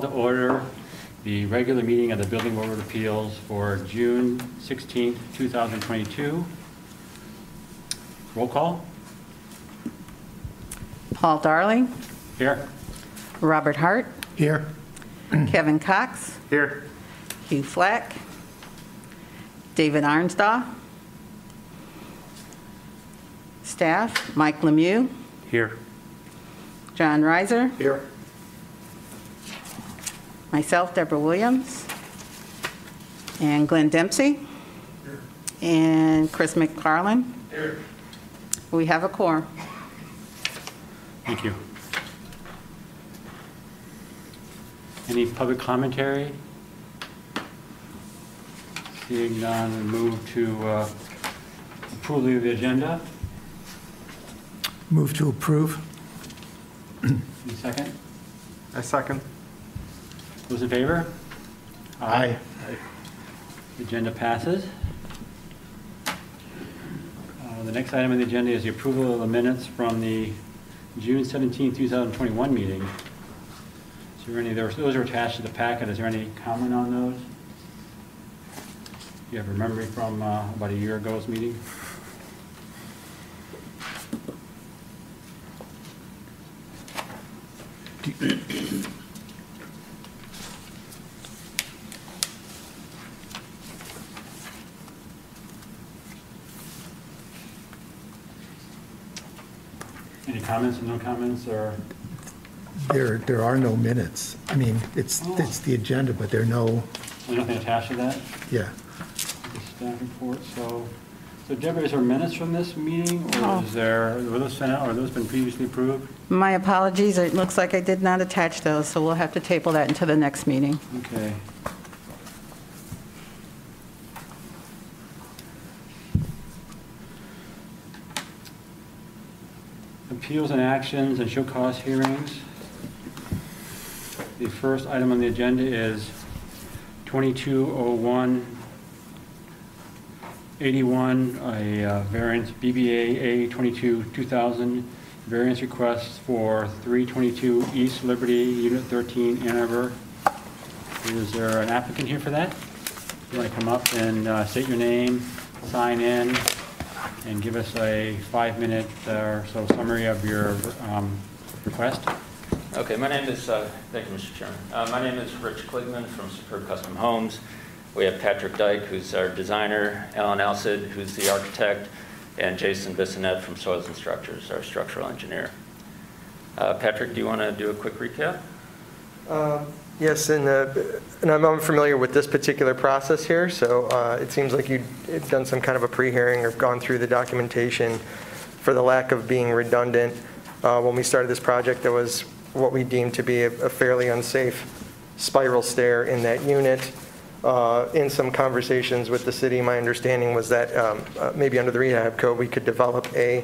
to order the regular meeting of the Building Board of Appeals for June 16th, 2022. Roll call? Paul Darling, Here. Robert Hart, Here. Kevin Cox, Here. Hugh Flack, David Arnsdaw, staff, Mike Lemieux, Here. John Reiser, Here. Myself, Deborah Williams, and Glenn Dempsey, and Chris McFarland. We have a quorum. Thank you. Any public commentary? Seeing none, we move to uh, approval of the agenda. Move to approve. Any second? I second. Those in favor? Aye. The Agenda passes. Uh, The next item on the agenda is the approval of the minutes from the June 17, 2021 meeting. Is there any, there- those are attached to the packet. Is there any comment on those? Do You have a memory from uh, about a year ago's meeting? Any comments, no comments, or? There, there are no minutes. I mean, it's, oh. it's the agenda, but there are no, There's nothing attached to that? yeah. The staff report, so, so Deborah, is there minutes from this meeting, or Oh. is there, were those sent out, or those been previously approved? My apologies, it looks like I did not attach those, so we'll have to table that until the next meeting. Okay. Appeals and actions and show cause hearings. The first item on the agenda is 2201 81, a uh, variance BBA A22 2000, variance request for 322 East Liberty, Unit 13, Ann. Is there an applicant here for that? You want to come up and uh, state your name, sign in, and give us a five-minute uh, or so summary of your um, request? Okay, my name is, uh, thank you, Mr. Chairman. Uh, My name is Rich Kligman from Superb Custom Homes. We have Patrick Dyke, who's our designer, Alan Alcid, who's the architect, and Jason Bissonette from Soils and Structures, our structural engineer. Uh, Patrick, do you want to do a quick recap? Yes, and uh, and I'm unfamiliar with this particular process here, so uh, it seems like you'd done some kind of a pre-hearing or gone through the documentation for the lack of being redundant. Uh, When we started this project, there was what we deemed to be a fairly unsafe spiral stair in that unit. In some conversations with the city, my understanding was that um, maybe under the rehab code, we could develop a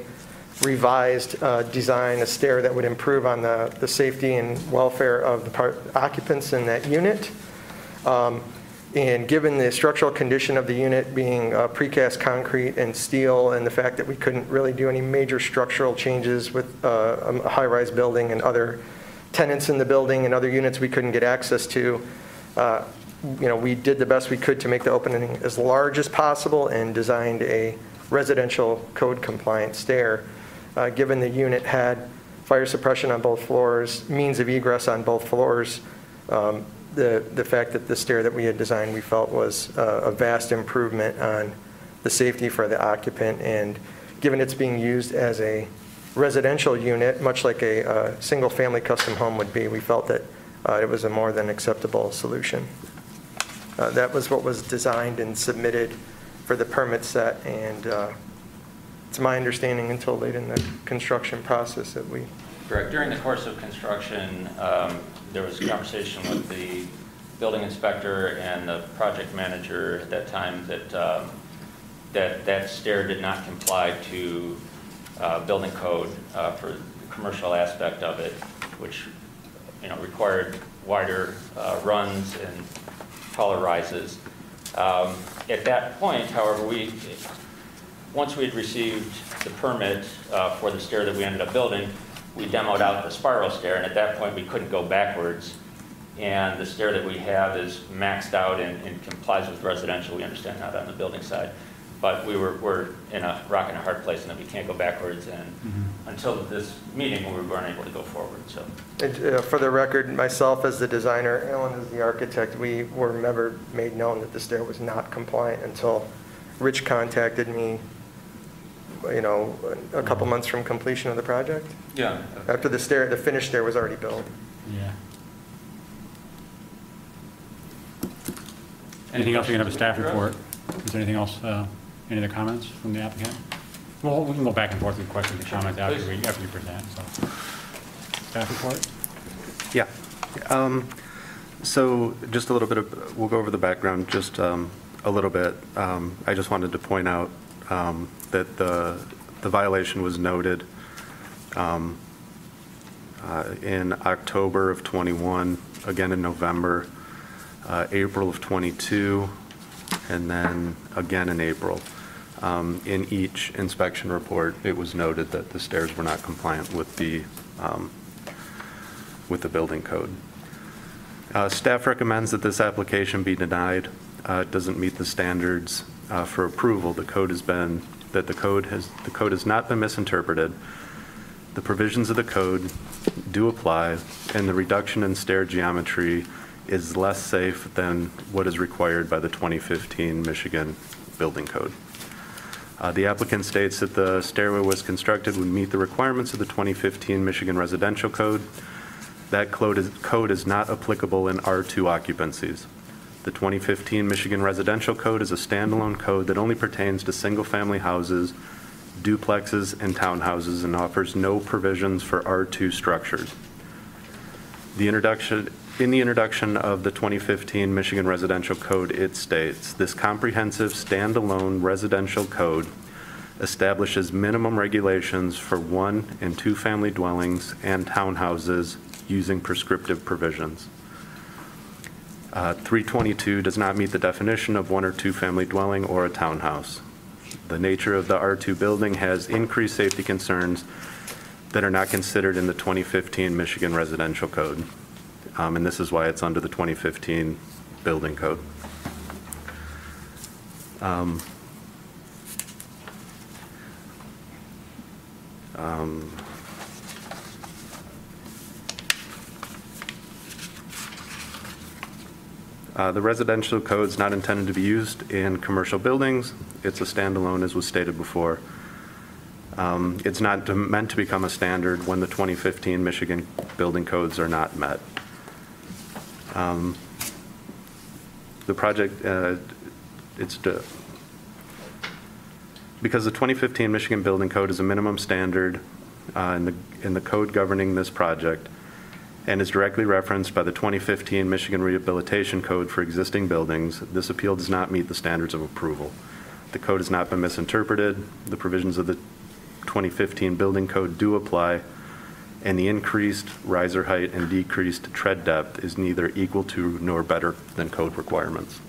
revised uh, design, a stair that would improve on the, the safety and welfare of the part- occupants in that unit. Um, And given the structural condition of the unit being uh, precast concrete and steel, and the fact that we couldn't really do any major structural changes with uh, a high-rise building and other tenants in the building and other units we couldn't get access to, uh, you know, we did the best we could to make the opening as large as possible and designed a residential code-compliant stair. Uh, Given the unit had fire suppression on both floors, means of egress on both floors, um, the, the fact that the stair that we had designed, we felt was uh, a vast improvement on the safety for the occupant. And given it's being used as a residential unit, much like a uh, single-family custom home would be, we felt that uh, it was a more than acceptable solution. Uh, That was what was designed and submitted for the permit set, and uh, it's my understanding until late in the construction process that we Correct. During the course of construction, um, there was a conversation with the building inspector and the project manager at that time that, um, that that stair did not comply to uh, building code uh, for the commercial aspect of it, which, you know, required wider uh, runs and taller rises. Um, At that point, however, we, once we had received the permit uh, for the stair that we ended up building, we demoed out the spiral stair, and at that point, we couldn't go backwards And the stair that we have is maxed out and and complies with residential, we understand that on the building side. But we were, we're in a rock and a hard place, and that we can't go backwards, and until this meeting, we weren't able to go forward, so. And, uh, For the record, myself as the designer, Alan as the architect, we were never made known that the stair was not compliant until Rich contacted me, you know, a couple months from completion of the project, Yeah. after the stair, the finished stair was already built. Yeah. Anything else? We can have a staff report. Is there anything else, uh, any other comments from the applicant? Well, we can go back and forth with questions and comments after we, after you present, so. Staff report? Yeah. Um, So just a little bit of, we'll go over the background just um, a little bit. Um, I just wanted to point out um, that the the violation was noted um, uh, in October of '21, again in November, uh, April of '22, and then again in April. Um, In each inspection report, it was noted that the stairs were not compliant with the um, with the building code. Uh, Staff recommends that this application be denied. Uh, It doesn't meet the standards uh, for approval. The code has been, that the code has, the code has not been misinterpreted. The provisions of the code do apply, and the reduction in stair geometry is less safe than what is required by the 2015 Michigan Building Code. Uh, The applicant states that the stairway was constructed would meet the requirements of the 2015 Michigan Residential Code. That code is, code is not applicable in R2 occupancies. The 2015 Michigan Residential Code is a standalone code that only pertains to single-family houses, duplexes, and townhouses, and offers no provisions for R2 structures. The introduction, in the introduction of the 2015 Michigan Residential Code, it states, "This comprehensive standalone residential code establishes minimum regulations for one and two-family dwellings and townhouses using prescriptive provisions." Uh, 322 does not meet the definition of one or two-family dwelling or a townhouse. The nature of the R2 building has increased safety concerns that are not considered in the 2015 Michigan Residential Code. Um, And this is why it's under the 2015 Building Code. Um, um, uh, The residential code is not intended to be used in commercial buildings. It's a standalone, as was stated before. Um, It's not to- meant to become a standard when the 2015 Michigan building codes are not met. Um, The project, uh, it's, to- because the 2015 Michigan Building Code is a minimum standard uh, in the, in the code governing this project, and is directly referenced by the 2015 Michigan Rehabilitation Code for existing buildings, this appeal does not meet the standards of approval. The code has not been misinterpreted, the provisions of the 2015 Building Code do apply, and the increased riser height and decreased tread depth is neither equal to nor better than code requirements.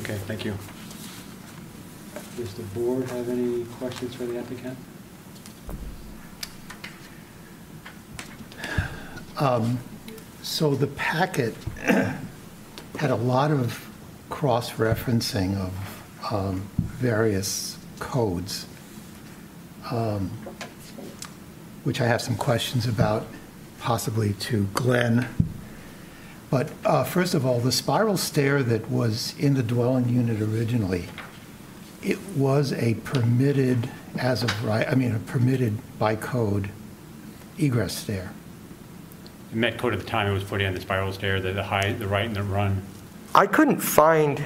Okay, thank you. Does the board have any questions for the applicant? So the packet had a lot of cross-referencing of um, various codes, um, which I have some questions about, possibly to Glenn. But uh, first of all, the spiral stair that was in the dwelling unit originally, it was a permitted as of right, I mean, a permitted by code egress stair. It met code at the time it was put in, the spiral stair, the, the height, the right and the run. I couldn't find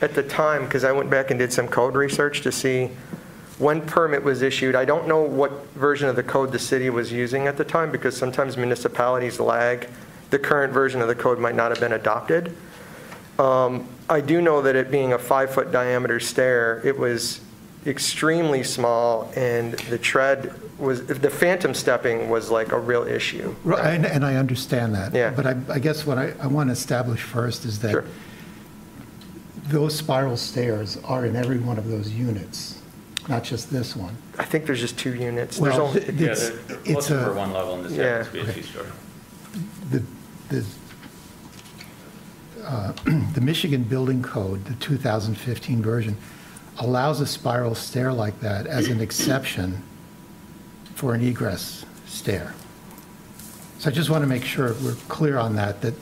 at the time, because I went back and did some code research to see when permit was issued. I don't know what version of the code the city was using at the time, because sometimes municipalities lag. The current version of the code might not have been adopted. Um, I do know that it being a five-foot diameter stair, it was extremely small, and the tread was, the phantom stepping was like a real issue. Right, and, and I understand that. Yeah. But I, I guess what I, I want to establish first is that Sure. those spiral stairs are in every one of those units. not just this one. I think there's just two units. There's only, th- Yeah, It's- they're- they're it's most of them a- are one level, in this Yeah. happens to be Okay. two-story. The, the, uh, the Michigan Building Code, the 2015 version, allows a spiral stair like that as an exception for an egress stair. So I just want to make sure we're clear on that, that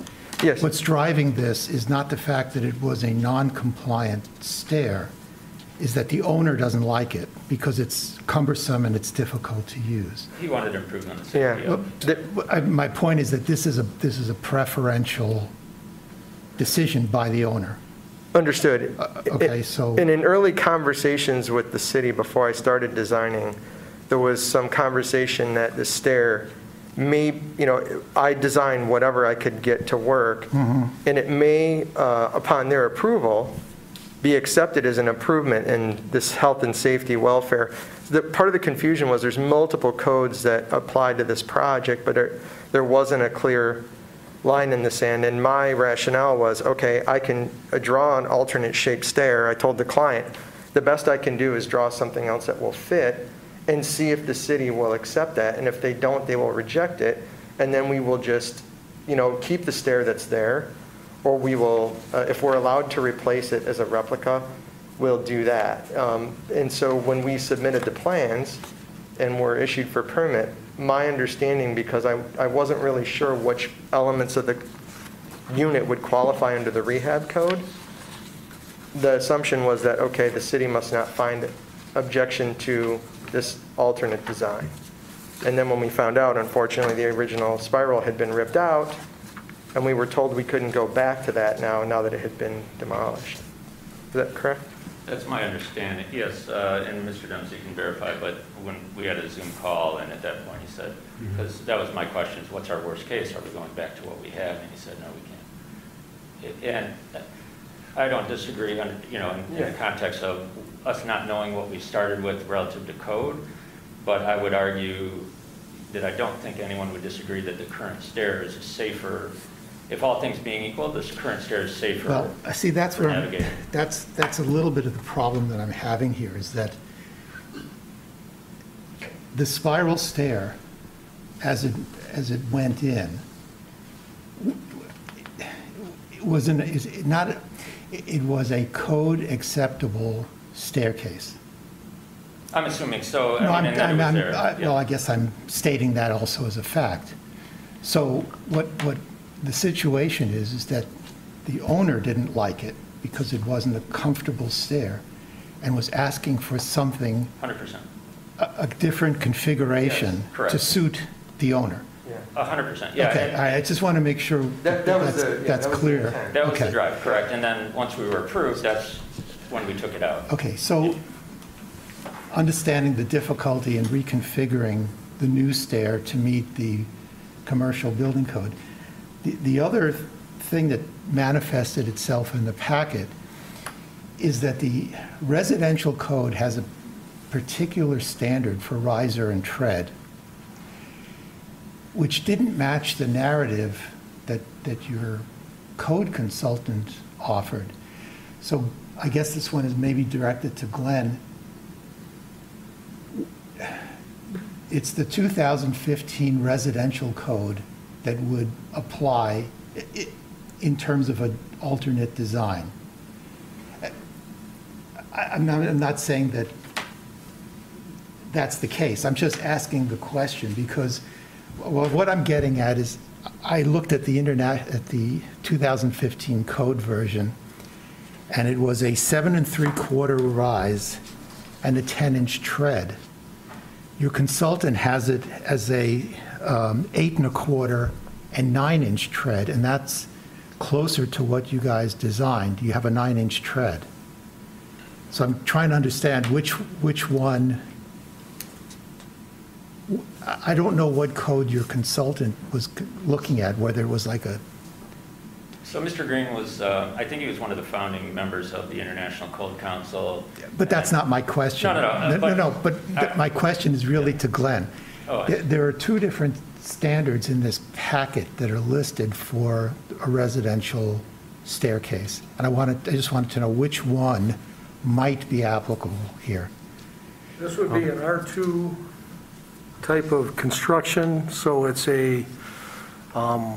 Yes. what's driving this is not the fact that it was a non-compliant stair, is that the owner doesn't like it because it's cumbersome and it's difficult to use. He wanted improvements. Yeah. Yeah. Well, the- I- My point is that this is a, this is a preferential decision by the owner. Understood. Uh, okay, so- And in early conversations with the city before I started designing, there was some conversation that the stair may, you know, I designed whatever I could get to work, Mm-hmm. and it may, uh, upon their approval, be accepted as an improvement in this health and safety welfare. The, part of the confusion was there's multiple codes that apply to this project, but there, there wasn't a clear line in the sand. And my rationale was, okay, I can draw an alternate shaped stair. I told the client, the best I can do is draw something else that will fit and see if the city will accept that. And if they don't, they will reject it. And then we will just, you know, keep the stair that's there, or we will, uh, if we're allowed to replace it as a replica, we'll do that. Um, And so when we submitted the plans and were issued for permit, my understanding, because I, I wasn't really sure which elements of the unit would qualify under the rehab code, the assumption was that, okay, the city must not find objection to this alternate design. And then when we found out, unfortunately, the original spiral had been ripped out, and we were told we couldn't go back to that now, now that it had been demolished. Is that correct? That's my understanding, yes, uh, and Mr. Dempsey can verify, but when we had a Zoom call, and at that point, he said, because that was my question, is what's our worst case? Are we going back to what we have? And he said, no, we can't. It- And uh, I don't disagree, on you know, in- in the context of us not knowing what we started with relative to code, but I would argue that I don't think anyone would disagree that the current stair is safer. If all things being equal, this current stair is safer. Well, I see, that's where, I'm- that's, that's a little bit of the problem that I'm having here, is that the spiral stair, as it, as it went in, was an, is not, it was a code-acceptable staircase. I'm assuming so. No, I I'm, mean, it I'm, I'm- I- yeah. well, I guess I'm stating that also as a fact. So what, what the situation is, is that the owner didn't like it because it wasn't a comfortable stair and was asking for something, 100%. a, a different configuration Yes, correct. to suit the owner. A 100%, yeah. Okay, and I I just want to make sure That- that was that's, the- yeah, that's that was the clear. intent. That was the Okay. drive, correct. And then, once we were approved, that's when we took it out. Okay, so understanding the difficulty in reconfiguring the new stair to meet the commercial building code, the, the other thing that manifested itself in the packet is that the residential code has a particular standard for riser and tread, which didn't match the narrative that, that your code consultant offered. So I guess this one is maybe directed to Glenn. It's the 2015 residential code that would apply in terms of an alternate design. I'm not, I'm not saying that that's the case. I'm just asking the question because, what I'm getting at is, I looked at the internet, at the 2015 code version, and it was a seven and three-quarter rise and a 10-inch tread. Your consultant has it as a um, eight and a quarter and nine-inch tread, and that's closer to what you guys designed. You have a nine-inch tread. So I'm trying to understand which, which one, I I don't know what code your consultant was looking at, whether it was like a, So Mr. Green was, uh, I think he was one of the founding members of the International Code Council. but that's not my question. No, no, no, No, but- no, but th- my question is really to Glenn. Oh, There- There are two different standards in this packet that are listed for a residential staircase. And I wanted, I just wanted to know which one might be applicable here. This would be an R2 type of construction, so it's a, um,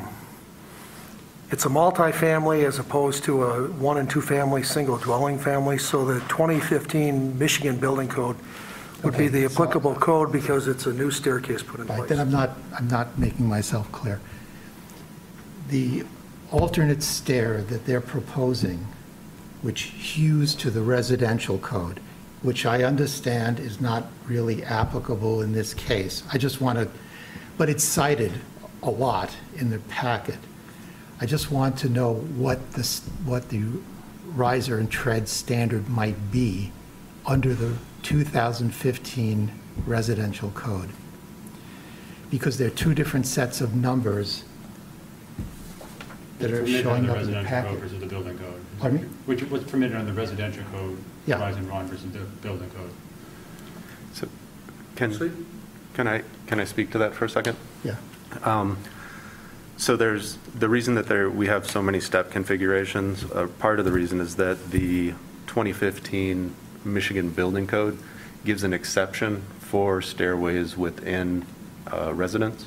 it's a multifamily as opposed to a one and two family, single dwelling family. So the 2015 Michigan Building Code would be Okay, the so- applicable code because it's a new staircase put in Right, place. then I'm not, I'm not making myself clear. The alternate stair that they're proposing, which hews to the residential code, which I understand is not really applicable in this case. I just want to, but it's cited a lot in the packet. I just want to know what this, what the riser and tread standard might be under the 2015 residential code because there are two different sets of numbers that are Permitted showing under up in the residential code packet. versus the building code. Pardon me? Which was permitted under the residential code, Yeah. rise and run versus the building code. So, Can, can I, can I speak to that for a second? Yeah, Um, So there's, the reason that there, we have so many step configurations, uh, part of the reason is that the 2015 Michigan Building Code gives an exception for stairways within uh, residence.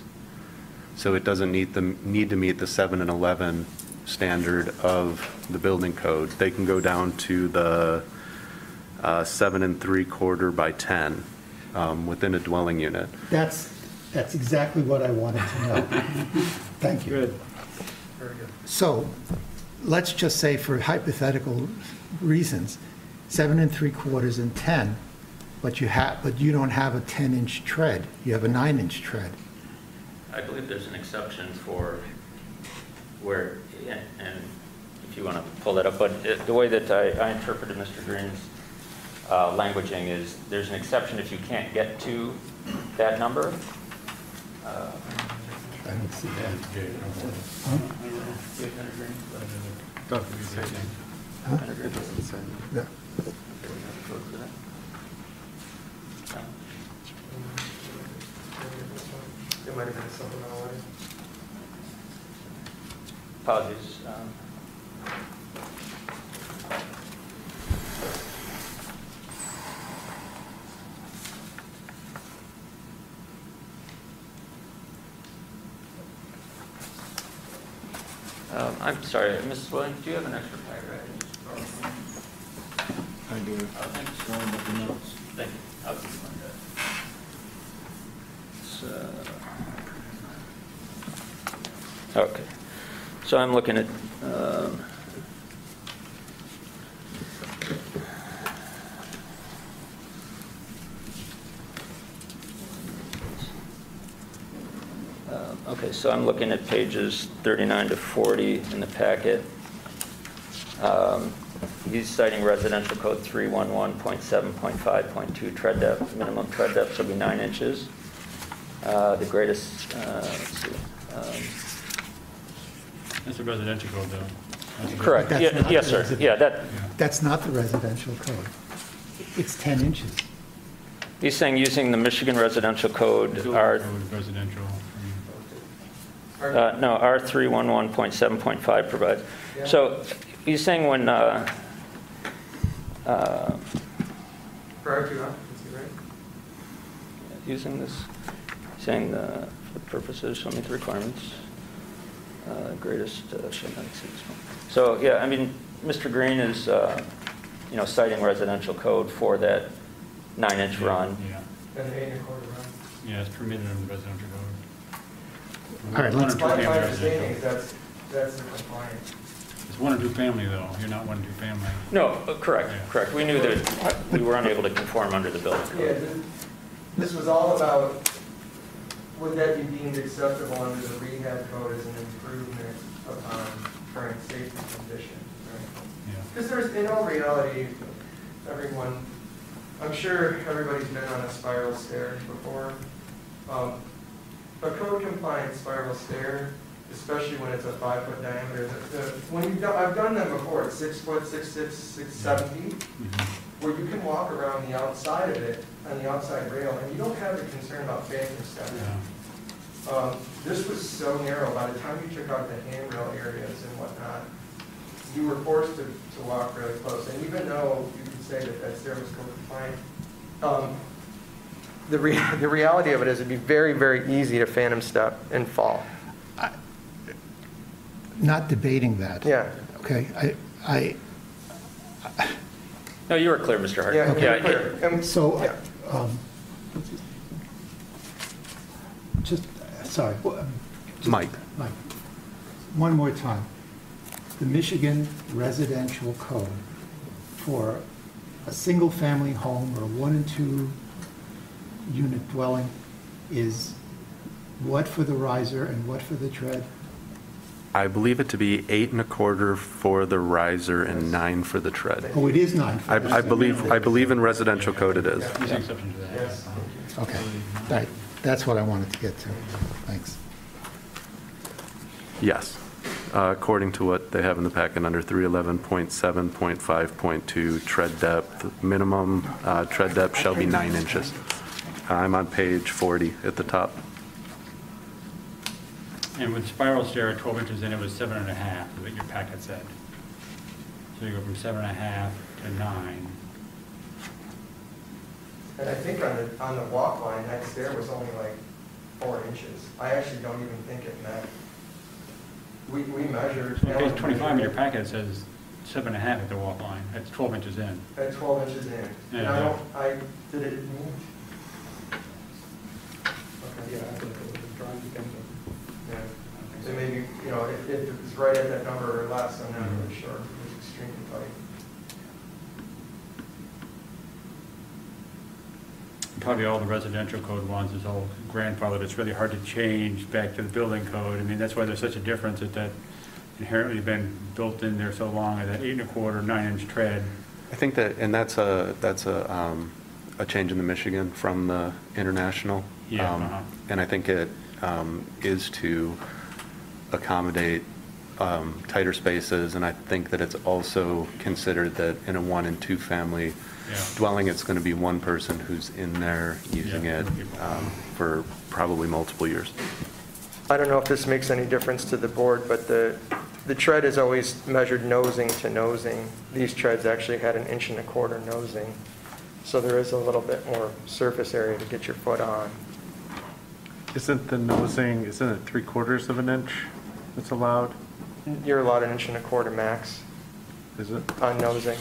So it doesn't need the, need to meet the 7 and 11 standard of the building code. They can go down to the uh, 7 and 3 quarter by 10 um, within a dwelling unit. that's, that's exactly what I wanted to know. Thank you. Very good. So let's just say for hypothetical reasons, seven and three quarters and 10, but you have, but you don't have a 10-inch tread, you have a nine-inch tread. I believe there's an exception for where, and and if you want to pull that up, but it- the way that I I interpreted Mr. Green's uh, languaging is, there's an exception if you can't get to that number. Uh, I don't see that. Huh? Huh? Yeah. It might have been something on Apologies. um, Um, I'm sorry, Mrs. Williams, do you have an extra paragraph? I do. Thanks. Thank you. I'll keep So, okay. So I'm looking at, um, uh, okay, so I'm looking at pages 39 to 40 in the packet. Um, He's citing residential code 311.7.5.2 tread depth, minimum tread depth shall be nine inches. Uh, The greatest, uh, let's see, um, That's a residential code, though. That's correct, That's Yeah, not yes, sir, residential. yeah, that, That's not the residential code. It's 10 inches. he's saying using the Michigan residential code, Building R, code, Residential. uh, no, R311.7.5 provides. Yeah. So he's saying when, uh, uh, Prior to occupancy, right? using this, saying the for the purposes, shall meet the requirements, uh, greatest uh, shall not exceed. this one. So, yeah, I mean, Mr. Green is, uh, you know, citing residential code for that nine-inch Yeah, run. Yeah, And eight and a quarter run. yeah, it's permitted under residential code. All right, One let's- or two My, my understanding is that's, that's the compliance. It's one or two family, though. You're not one or two family. No, uh, correct, Yeah. correct. We knew that we were unable to conform under the building Yeah, code. this- this was all about, would that be deemed acceptable under the rehab code as an improvement upon current safety conditions, right? Yeah. Because there's, in all reality, everyone, I'm sure everybody's been on a spiral stair before. Um, A code compliant spiral stair, especially when it's a five foot diameter, the, the, when you've done, I've done them before, it's six foot, six, six, six, seven feet, Mhm. where you can walk around the outside of it, on the outside rail, and you don't have the concern about phantom steps. Yeah. Um, This was so narrow, by the time you took out the handrail areas and whatnot, you were forced to, to walk really close. And even though you could say that that stair was code compliant, um, the rea- the reality of it is it'd be very, very easy to phantom step and fall. Not debating that. Yeah. Okay, I, I, No, you were clear, Mr. Hart. Yeah, Yeah, clear. Um, so, yeah. um, just, sorry. well, um, just- Mike. Mike, one more time. The Michigan residential code for a single-family home or a one and two unit dwelling is what for the riser and what for the tread? I believe it to be eight and a quarter for the riser and nine for the tread. Oh, it is nine. I, I believe, I believe in residential code it is. There's an exception to that. Okay, right, that's what I wanted to get to. Thanks. Yes, Uh, according to what they have in the packet under 311.7.5.2, tread depth, minimum uh, tread depth shall be nine inches. I'm on page 40 at the top. And with spiral stair at 12 inches in, it was seven and a half, is what your packet said. So you go from seven and a half to nine. And I think on the, on the walk line, that stair was only like four inches. I actually don't even think it met. We, we measured. So page 25 in your packet, says seven and a half at the walk line, that's 12 inches in. At 12 inches in. And Yeah. I don't, I, did it meet? Okay, yeah. Yeah. So maybe, you know, if, if it's right at that number or less, I'm not really sure. It was extremely tight. Probably all the residential code ones is all grandfathered, it's really hard to change back to the building code. I mean, that's why there's such a difference that that inherently been built in there so long, that eight and a quarter, nine inch tread. I think that, and that's a, that's a, um, a change in the Michigan from the international. Yeah, Um, uh-huh. And I think it um, is to accommodate um, tighter spaces, and I think that it's also considered that in a one and two family Yeah. dwelling, it's going to be one person who's in there using Yeah. it um, for probably multiple years. I don't know if this makes any difference to the board, but the, the tread is always measured nosing to nosing. These treads actually had an inch and a quarter nosing, so there is a little bit more surface area to get your foot on. Isn't the nosing, isn't it three quarters of an inch that's allowed? You're allowed an inch and a quarter max Is it? on nosing.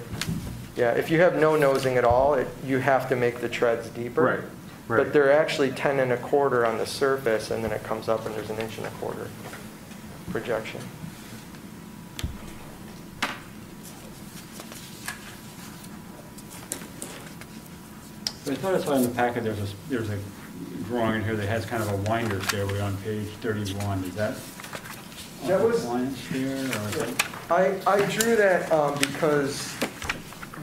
Yeah, if you have no nosing at all, it- you have to make the treads deeper. Right, right. But they're actually 10 and a quarter on the surface, and then it comes up and there's an inch and a quarter projection. But I thought I saw in the packet, there's a, s- there's a drawing in here that has kind of a winder stairway on page 31, is that? That was- a Wind or? I, I drew that um, because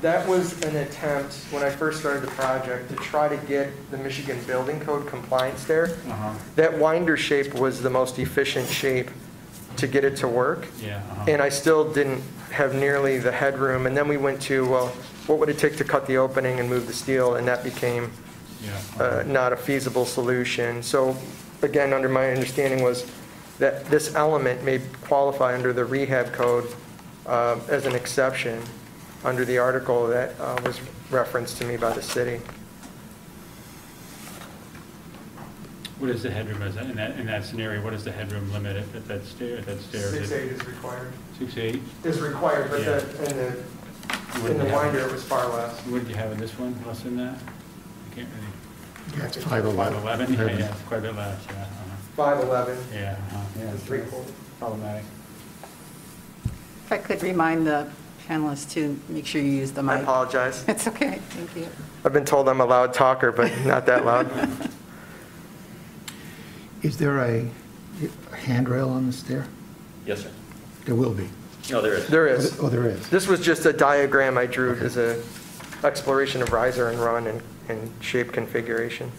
that was an attempt, when I first started the project, to try to get the Michigan Building Code compliance there. Uh-huh, That winder shape was the most efficient shape to get it to work. yeah. uh-huh. And I still didn't have nearly the headroom. And then we went to, well, what would it take to cut the opening and move the steel? And that became Yeah. uh, not a feasible solution. So again, under my understanding was that this element may qualify under the rehab code uh, as an exception under the article that uh, was referenced to me by the city. What is the headroom, is that- in that, in that scenario, what is the headroom limit at at that stair, at that stair? Is it is required. Six, eight? Is required, but Yeah. the, in the, What in did the you have? winder, it was far less. What did you have in this one, less than that? I can't really. Yeah, it's 511. 511, yeah, yeah, it's quite a bit less, yeah, uh-huh. 511 yeah, uh-huh, yeah. is three quarters. Problematic. If I could remind the panelists to make sure you use the mic. I mic. apologize. It's okay, thank you. I've been told I'm a loud talker, but not that loud. Is there a handrail on the stair? Yes, sir. There will be. No, there is. There is. Oh, there is. This was just a diagram I drew as a exploration of riser and run and, and shape configuration.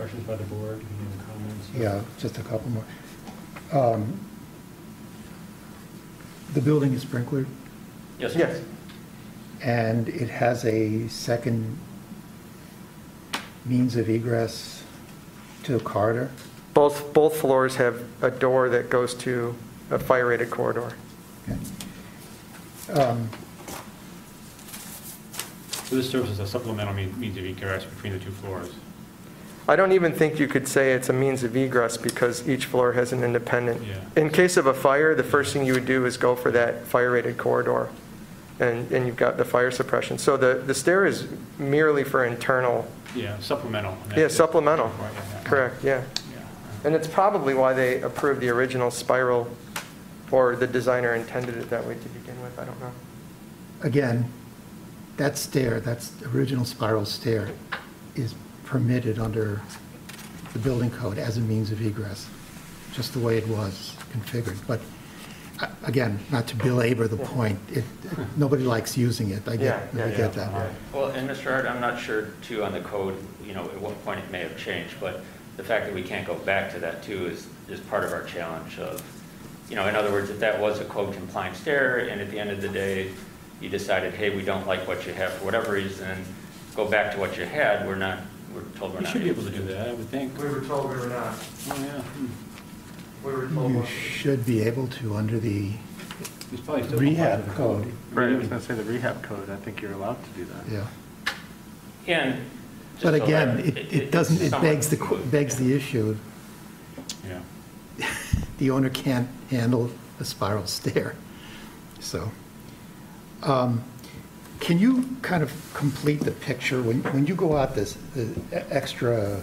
Questions by the board, any comments? Yeah, just a couple more. Um, The building is sprinklered, Yes, sir. Yes, and it has a second means of egress to the corridor? both, both floors have a door that goes to a fire-rated corridor. Okay. Um, So this serves as a supplemental means of egress between the two floors. I don't even think you could say it's a means of egress because each floor has an independent. Yeah. In case of a fire, the first thing you would do is go for that fire-rated corridor, and, and you've got the fire suppression. So the, the stair is merely for internal, Yeah, supplemental. and yeah, that's- supplemental, Right, yeah, yeah. correct, yeah. Yeah. And it's probably why they approved the original spiral, or the designer intended it that way to begin with, I don't know. Again, that stair, that's original spiral stair, is permitted under the building code as a means of egress, just the way it was configured. But uh, again, not to belabor the point, it, nobody likes using it, I get, Yeah, I yeah, get yeah. that. Well, and Mr. Hart, I'm not sure too on the code, you know, at what point it may have changed, but the fact that we can't go back to that too is, is part of our challenge of, you know, in other words, if that was a code compliant stair and at the end of the day, you decided, hey, we don't like what you have for whatever reason, go back to what you had, we're not, we're told we're We not. should be able to do that, I would think. We were told we were not. Oh, yeah. hmm. We were You should be able to under the It's probably still. rehab compliant code, with Right, I was going to say the rehab code, I think you're allowed to do that. yeah. And. just But so again, that- it, it doesn't, it begs the, qu- begs yeah. the issue, Yeah. the owner can't handle a spiral stair. So, um, can you kind of complete the picture, when, when you go out this, the extra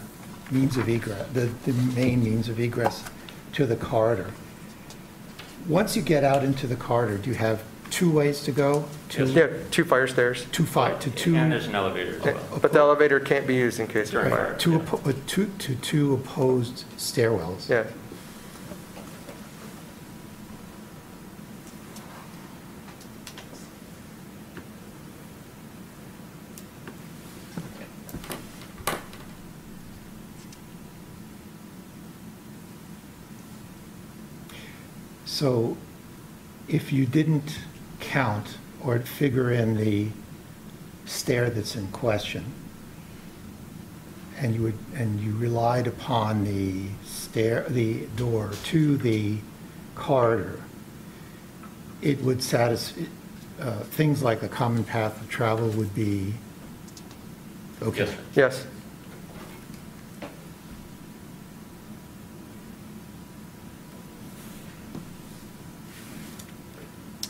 means of egress, the, the main means of egress to the corridor? Once you get out into the corridor, do you have two ways to go? Two- Yeah, two fire stairs, Two fi, to two? And there's an elevator as well. but the elevator can't be used in case of Right. fire. Two, oppo- uh, two, to two opposed stairwells? Yeah, So if you didn't count or figure in the stair that's in question, and you would, and you relied upon the stair, the door to the corridor, it would satisfy, uh, things like a common path of travel would be okay. Yes, yes.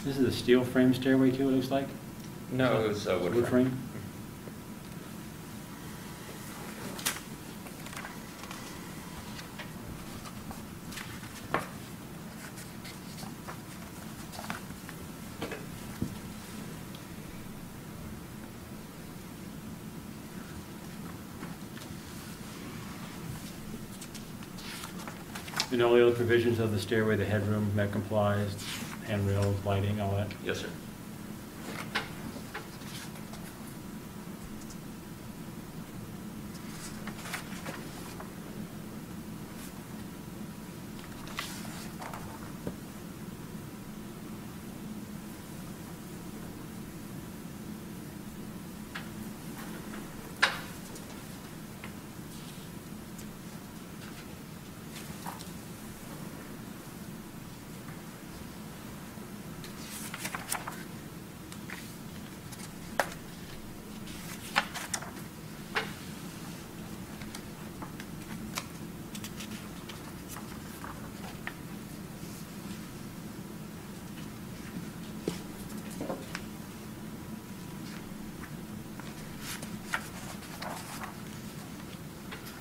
This is a steel frame stairway too, it looks like? No, it was uh, wood frame. And all the other provisions of the stairway, the headroom, that complies, handrails, lighting, all that? Yes, sir.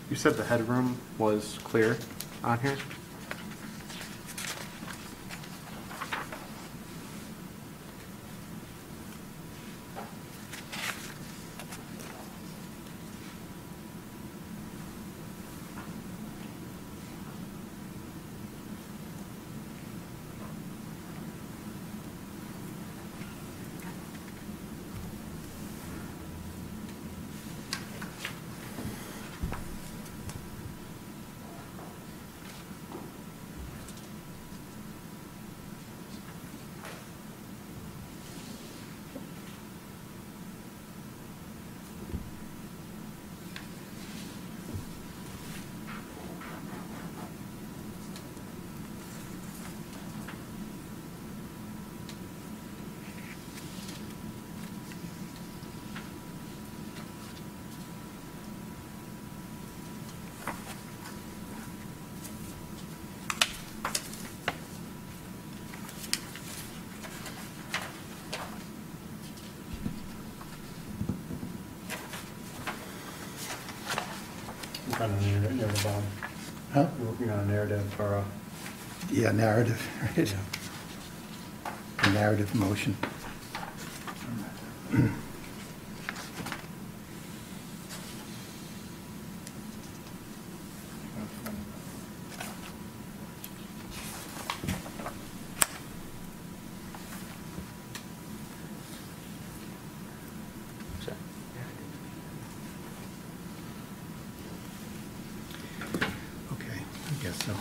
You said the headroom was clear on here? A narrative for, uh, Yeah, narrative, right? A Narrative motion. So, Okay, I guess so.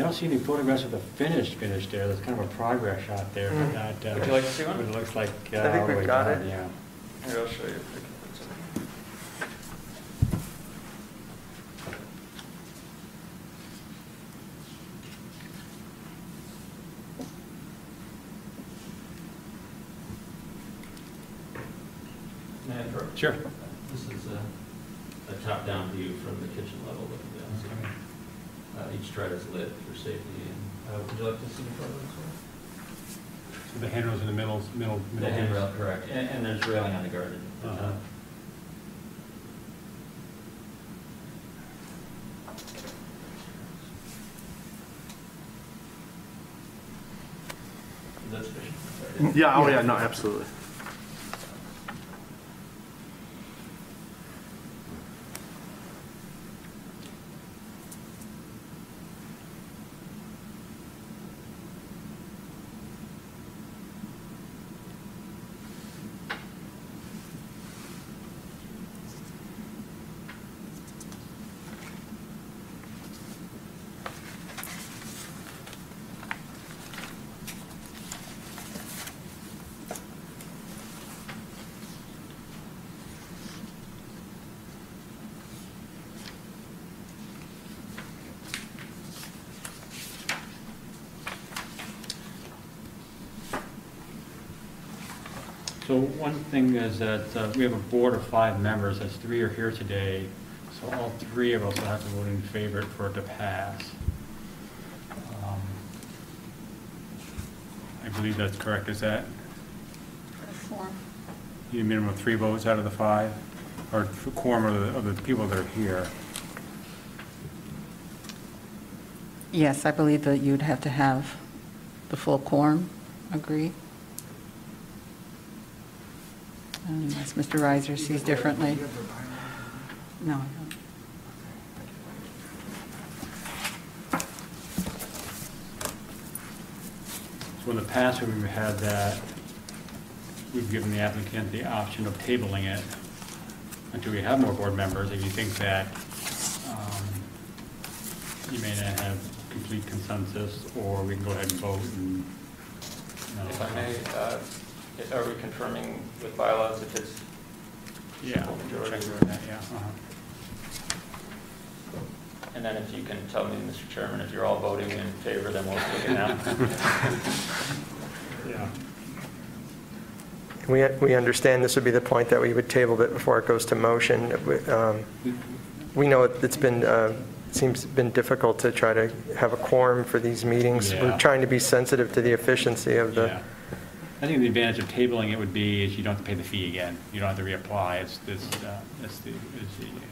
I don't see any photographs of the finished finish there. There's kind of a progress shot there, but not. uh, Would you like to see one? It looks like. uh, I think we've got down, it. Yeah. Here, I'll show you. if I can put something. May I interrupt? Sure. This is a, a top-down view from the kitchen level looking down. so, uh, Each strut is lit for safety, and, uh, would you like to see the photos? So the handrail's in the middle, middle, middle. The handrail, correct, and, and there's railing on the garden at the Uh-huh. top. That's sufficient. Yeah, oh yeah, no, absolutely. So one thing is that uh, we have a board of five members, as three are here today, so all three of us will have to vote in favor for it to pass. Um, I believe that's correct, is that, you need a minimum of three votes out of the five, or quorum of the, of the people that are here? Yes, I believe that you'd have to have the full quorum, agree? Unless Mr. Reiser sees differently. No, I don't. So in the past, when we've had that, we've given the applicant the option of tabling it until we have more board members. If you think that um, you may not have complete consensus, or we can go ahead and vote and, you know. If I may, uh, are we confirming with bylaws if it's Yeah, simple majority? check on that, yeah. uh-huh. And then if you can tell me, Mr. Chairman, if you're all voting in favor, then we'll take it now. Yeah. We, we understand this would be the point that we would table it before it goes to motion. Um, We know it- it's been, uh, seems been difficult to try to have a quorum for these meetings. Yeah. We're trying to be sensitive to the efficiency of the, Yeah. I think the advantage of tabling it would be is you don't have to pay the fee again. You don't have to reapply. It's, it's, uh, it's the, it's the, um,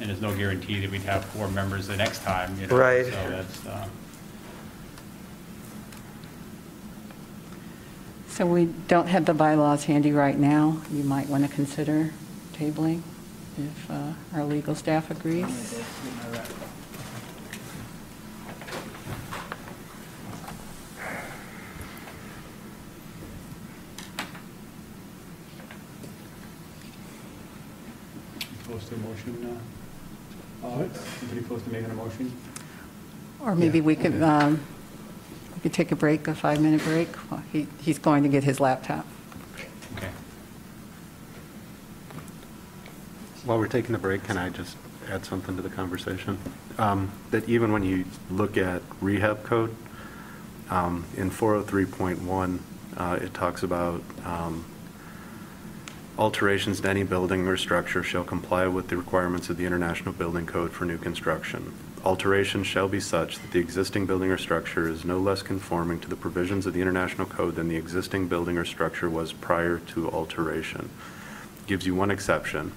and there's no guarantee that we'd have four members the next time, you know. Right. So that's, uh, So we don't have the bylaws handy right now. You might want to consider tabling if uh, our legal staff agrees. Close to a motion, uh, uh, pretty close to making a motion? Or maybe Yeah. we could, um, we could take a break, a five-minute break. Well, he- He's going to get his laptop. Okay. While we're taking a break, can I just add something to the conversation? Um, That even when you look at rehab code, um, in 403.1, uh, it talks about um, alterations to any building or structure shall comply with the requirements of the International Building Code for new construction. Alterations shall be such that the existing building or structure is no less conforming to the provisions of the International Code than the existing building or structure was prior to alteration. Gives you one exception.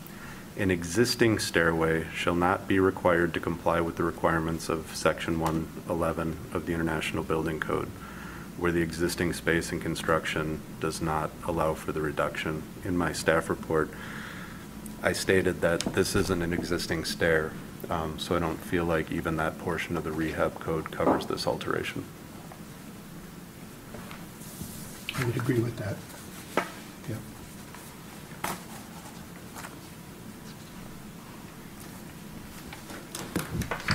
An existing stairway shall not be required to comply with the requirements of Section 111 of the International Building Code, where the existing space and construction does not allow for the reduction. In my staff report, I stated that this isn't an existing stair, um, so I don't feel like even that portion of the rehab code covers this alteration. I would agree with that. Yeah.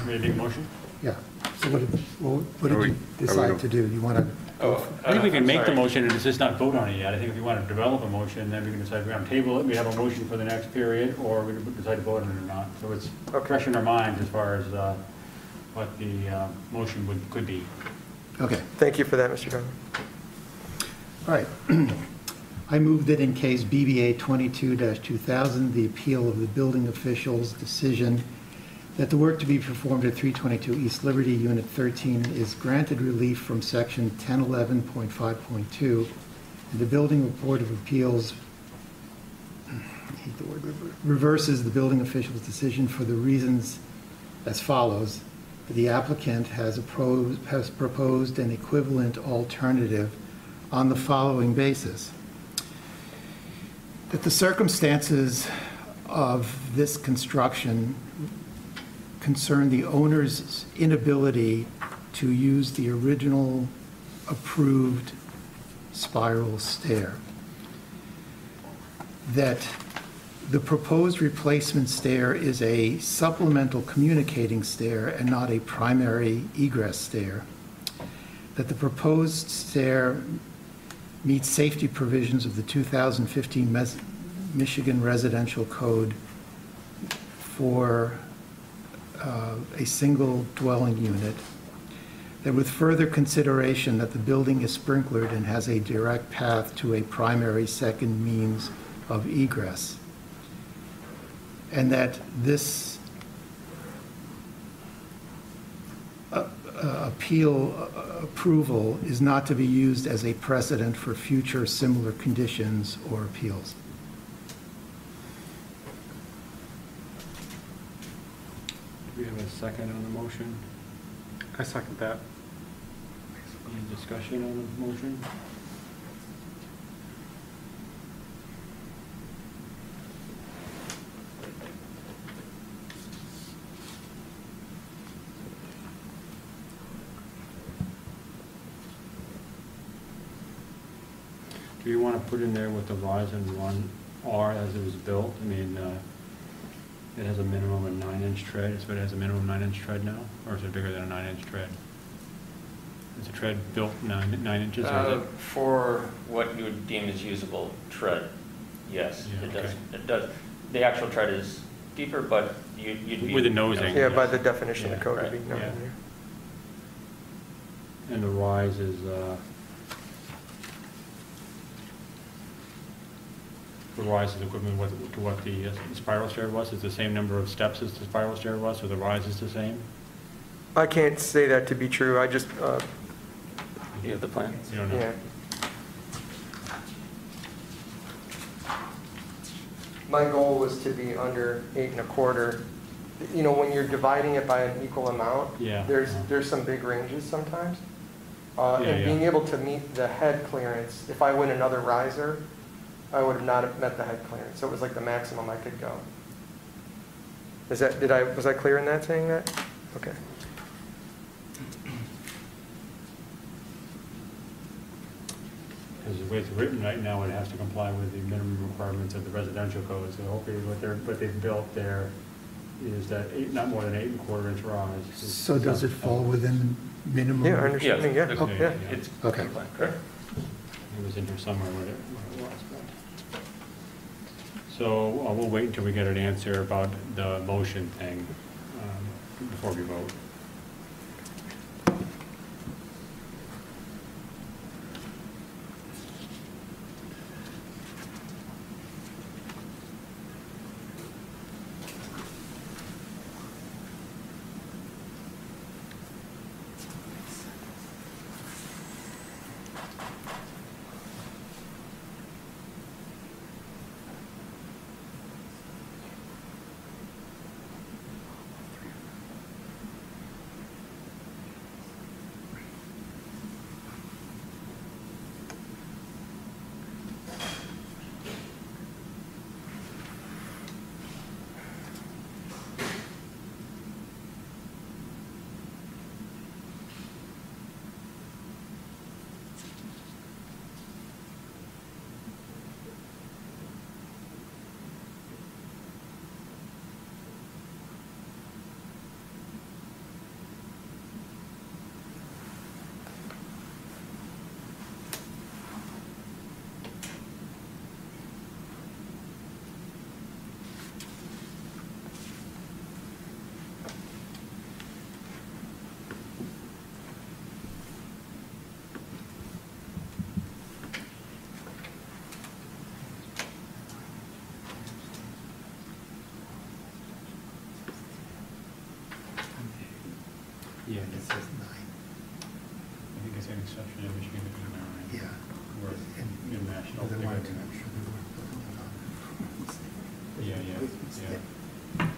Ready to make a motion? Yeah. So what did, what Are did we- you are we decide to do? You want to? Oh, I think we can uh, make the sorry. motion and it's just not vote on it yet. I think if we want to develop a motion, then we can decide if we're going to table it, we have a motion for the next period, or we can decide to vote on it or not. So it's Okay. fresh in our minds as far as uh, what the uh, motion would, could be. Okay. Thank you for that, Mr. Chairman. All right. I move that in case BBA 22-2000, the appeal of the building official's decision that the work to be performed at 322 East Liberty, Unit 13, is granted relief from Section 1011.5.2, and the Building Board of Appeals the word, reverses the building official's decision for the reasons as follows. The applicant has has proposed an equivalent alternative on the following basis. That the circumstances of this construction concern the owner's inability to use the original approved spiral stair. That the proposed replacement stair is a supplemental communicating stair and not a primary egress stair. That the proposed stair meets safety provisions of the 2015 Mes- Michigan Residential Code for uh, a single dwelling unit. That with further consideration that the building is sprinklered and has a direct path to a primary second means of egress. And that this uh, uh, appeal approval is not to be used as a precedent for future similar conditions or appeals. Do we have a second on the motion? I second that. Any discussion on the motion? Do you want to put in there with the Verizon One R as it was built? I mean, uh, it has a minimum of nine-inch tread, so it has a minimum nine-inch tread now? Or is it bigger than a nine-inch tread? Is the tread built nine, nine inches or Uh, it? For what you would deem as usable tread, yes, Yeah, it does. It does. The actual tread is deeper, but you- you'd be. With the nosing. Yeah, by the definition of Yeah, code right, would be known yeah. And the rise is, uh, the rise is equivalent with- to what the uh, spiral stair was? Is the same number of steps as the spiral stair was, so the rise is the same? I can't say that to be true, I just, uh, You have the plan? You don't know? yeah. My goal was to be under eight and a quarter. You know, when you're dividing it by an equal amount, Yeah. there's, there's some big ranges sometimes. Uh, Yeah, And yeah. being able to meet the head clearance, if I went another riser, I would have not have met the head clearance. So it was like the maximum I could go. Is that, did I, was I clear in that, saying that? Okay. Because the way it's written right now, it has to comply with the minimum requirements of the residential code. So hopefully what they're, what they've built there is that eight, not more than eight and a quarter inch rise. So does it fall within minimum? Yeah, I understand, yeah, Yes, oh, Okay, yeah. yeah. It's Okay. compliant, correct. It was in here somewhere where it where it was, but. So uh, we'll wait until we get an answer about the motion thing um, before we vote. Yeah, It says nine. I think it's an exception in Michigan to do nine. Yeah. Where international. They they wanted to make sure they weren't building it on- Yeah, yeah, yeah.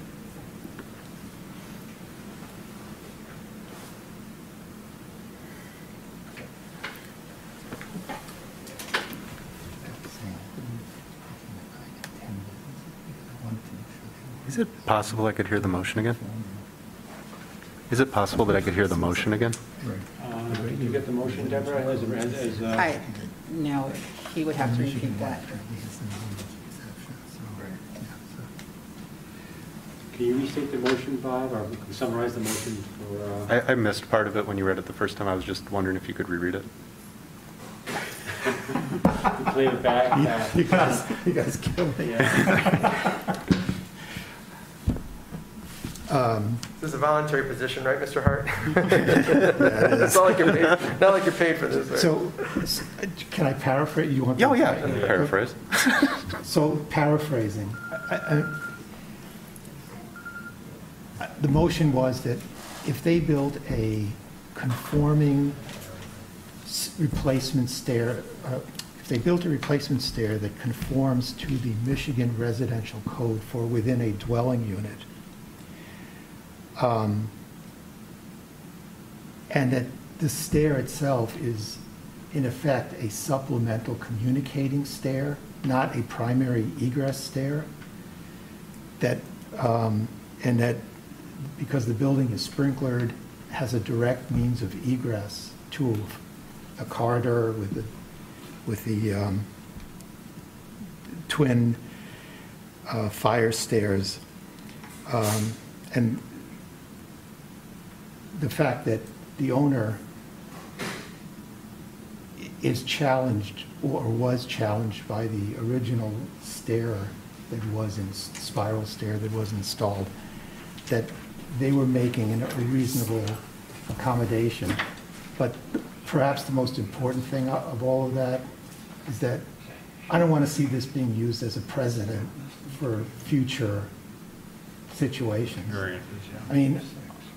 Is it possible I could hear the motion again? Is it possible that I could hear the motion again? Uh, Did you get the motion, Deborah, as, as, as, uh, I, no, he would have to repeat that. can you restate the motion, Bob, or summarize the motion for, uh? I, I missed part of it when you read it the first time. I was just wondering if you could reread it. Play it back, back. You guys, you guys killed me. Yeah. Um, This is a voluntary position, right, Mr. Hart? it is. Not like you're paid, not like you're paid for this, right? So, s- can I paraphrase? You want? Oh, yeah, paraphrase. So paraphrasing, I- I- I- the motion was that if they build a conforming s- replacement stair, uh, if they built a replacement stair that conforms to the Michigan residential code for within a dwelling unit, um, and that the stair itself is, in effect, a supplemental communicating stair, not a primary egress stair, that, um, and that because the building is sprinklered, has a direct means of egress to a corridor with the, with the um, twin uh, fire stairs. Um, And the fact that the owner is challenged, or was challenged by the original stair that was in, spiral stair that was installed, that they were making an- a reasonable accommodation. But perhaps the most important thing o- of all of that is that I don't want to see this being used as a precedent for future situations. Variances. I mean,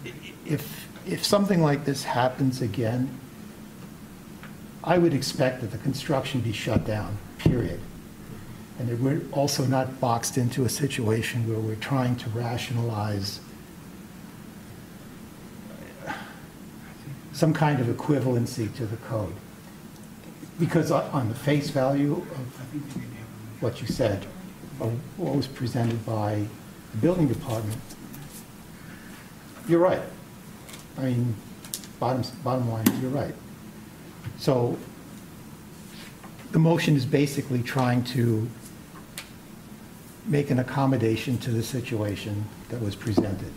i- if, if something like this happens again, I would expect that the construction be shut down, period. And that we're also not boxed into a situation where we're trying to rationalize some kind of equivalency to the code. Because on the face value of what you said, what was presented by the building department, you're right. I mean, bottom, bottom line, you're right. So the motion is basically trying to make an accommodation to the situation that was presented.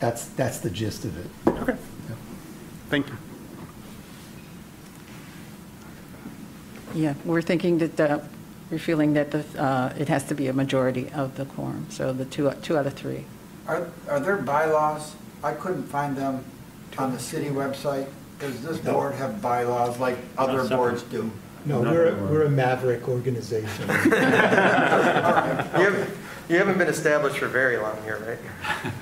That's, that's the gist of it. Okay. Thank you. Yeah, we're thinking that, uh, we're feeling that the, uh, it has to be a majority of the quorum, so the two, two out of three. Are, are there bylaws? I couldn't find them on the city website. Does this No. board have bylaws like other separate. boards do? No, we're, we're a maverick organization. You haven't, you haven't been established for very long here, right?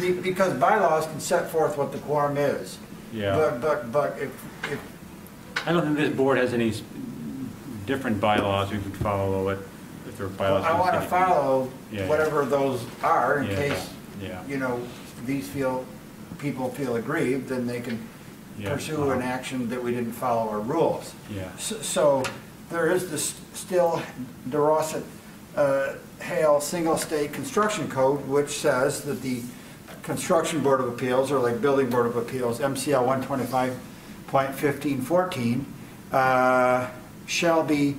Be- Because bylaws can set forth what the quorum is. Yeah. But, but, but if, if, I don't think this board has any s- different bylaws we could follow it, if there are bylaws. I from want to city. follow Yeah, yeah. whatever those are in Yeah, case, yeah. you know, these feel, people feel aggrieved, then they can Yeah, pursue an uh-huh. action that we didn't follow our rules. Yeah. S- So there is this still DeRosa uh, Hale Single State Construction Code, which says that the Construction Board of Appeals, or like Building Board of Appeals, MCL 125.1514, uh, shall be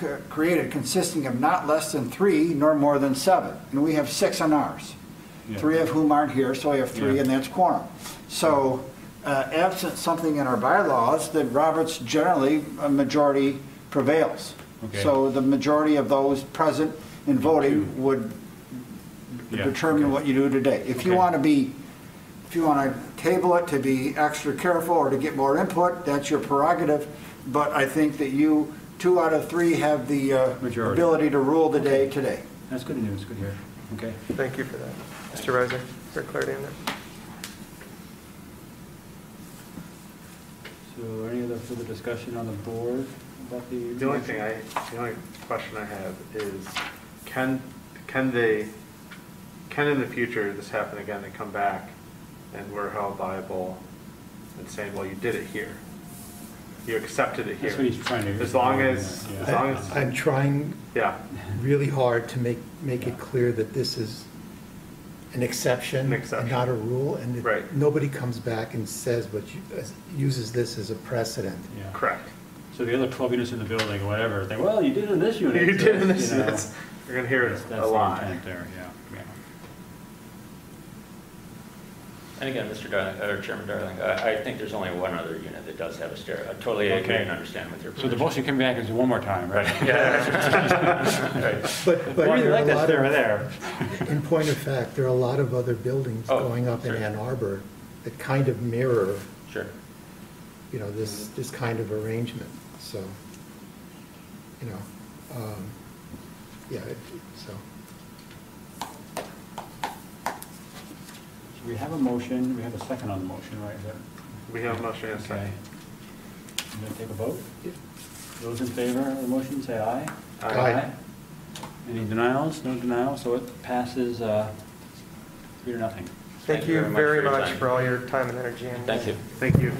c- created consisting of not less than three nor more than seven. And we have six on ours, Yeah. three of whom aren't here, so we have three, Yeah. and that's quorum. So uh, absent something in our bylaws, that Roberts generally, a majority prevails. Okay. So the majority of those present and voting would Yeah, determine okay. what you do today. If you want to be, if you want to table it to be extra careful or to get more input, that's your prerogative. But I think that you, two out of three, have the uh, ability to rule the day today. That's good news, good here. Okay. Thank you for that. Mr. Reiser, for clarity on that. So any other further discussion on the board about the? The only thing I, the only question I have is, can, can they, can in the future this happen again, they come back and we're held liable and saying, well, you did it here. You accepted it here. That's what he's trying to- As long as, Yeah. as long as, I'm trying yeah, really hard to make, make it clear that this is an exception. An exception. Not a rule, and that Right. nobody comes back and says, but you, uses this as a precedent. Yeah. correct. So the other 12 units in the building, or whatever, they, well, you did it in this unit. You did in this, you know. that's- you're gonna hear That's it that's a the lot. intent there, yeah, yeah. And again, Mr. Darling, or Chairman Darling, I, I think there's only one other unit that does have a stair. I totally agree Okay. and understand with your So the position. motion coming back is one more time, right? Yeah. But, but Well, you there are like a that lot stair of, there. in point of fact, there are a lot of other buildings Oh, going up in sure. Ann Arbor that kind of mirror, Sure. you know, this, this kind of arrangement, so, you know, um, yeah, it- so. So we have a motion, we have a second on the motion, right? Is that- We have a motion and a second. Okay. You gonna take a vote? Those in favor of the motion, say aye. Aye. Any denials? No denials, so it passes uh, three to nothing. Thank you very your much time. for all your time and energy. and- Thank you. Thank you.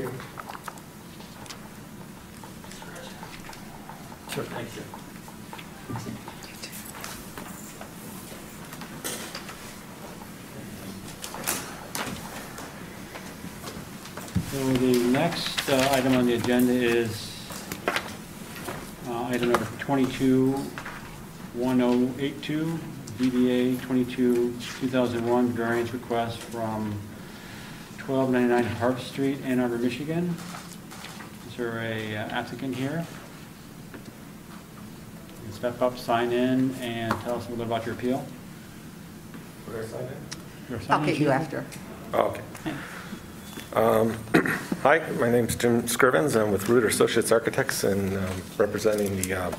Sure. Thank you. So the next uh, item on the agenda is uh, item number 221082, BBA 22, 2001, variance request from 1299 Harp Street, Ann Arbor, Michigan. Is there a uh, applicant here? You can Step up, sign in, and tell us a little bit about your appeal. Your I'll sign-in I'll get you sheet? after. Okay. Um, Hi, my name is Jim Scrivens. I'm with Rooter Associates Architects and um, representing the, uh,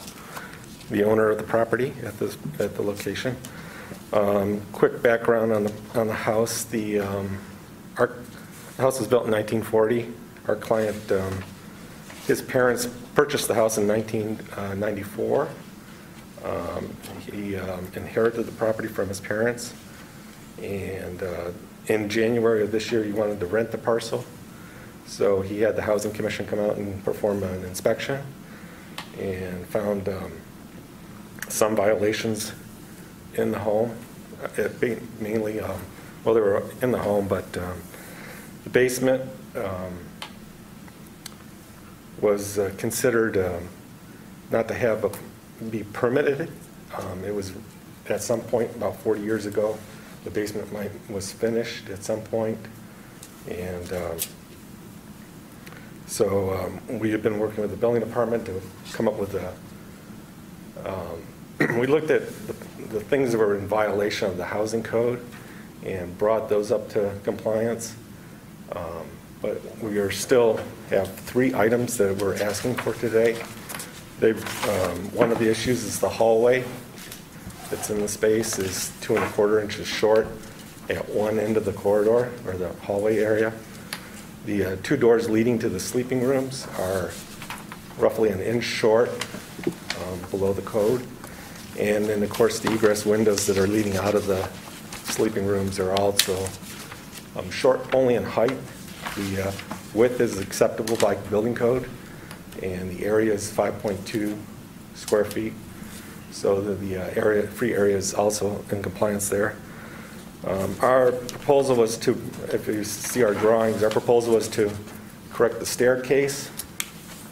the owner of the property at this, at the location. Um, Quick background on the, on the house. The, um, our house was built in 1940. Our client, um, his parents purchased the house in 1994. Um, He inherited the property from his parents. And uh, in January of this year, he wanted to rent the parcel. So he had the Housing Commission come out and perform an inspection and found um, some violations in the home, it being mainly, um, well, they were in the home, but um, the basement um, was uh, considered um, not to have, a- be permitted. Um, It was, at some point, about 40 years ago, the basement might, was finished at some point, and um, So um, we have been working with the building department to come up with a, um, we looked at the the things that were in violation of the housing code and brought those up to compliance. Um, But we are still, have three items that we're asking for today. They've, um, one of the issues is the hallway that's in the space is two and a quarter inches short at one end of the corridor or the hallway area. The uh, two doors leading to the sleeping rooms are roughly an inch short um, below the code. And then, of course, the egress windows that are leading out of the sleeping rooms are also um, short only in height. The uh, width is acceptable by building code, and the area is 5.2 square feet. So the- the uh, area, free area is also in compliance there. Um, Our proposal was to, if you see our drawings, our proposal was to correct the staircase,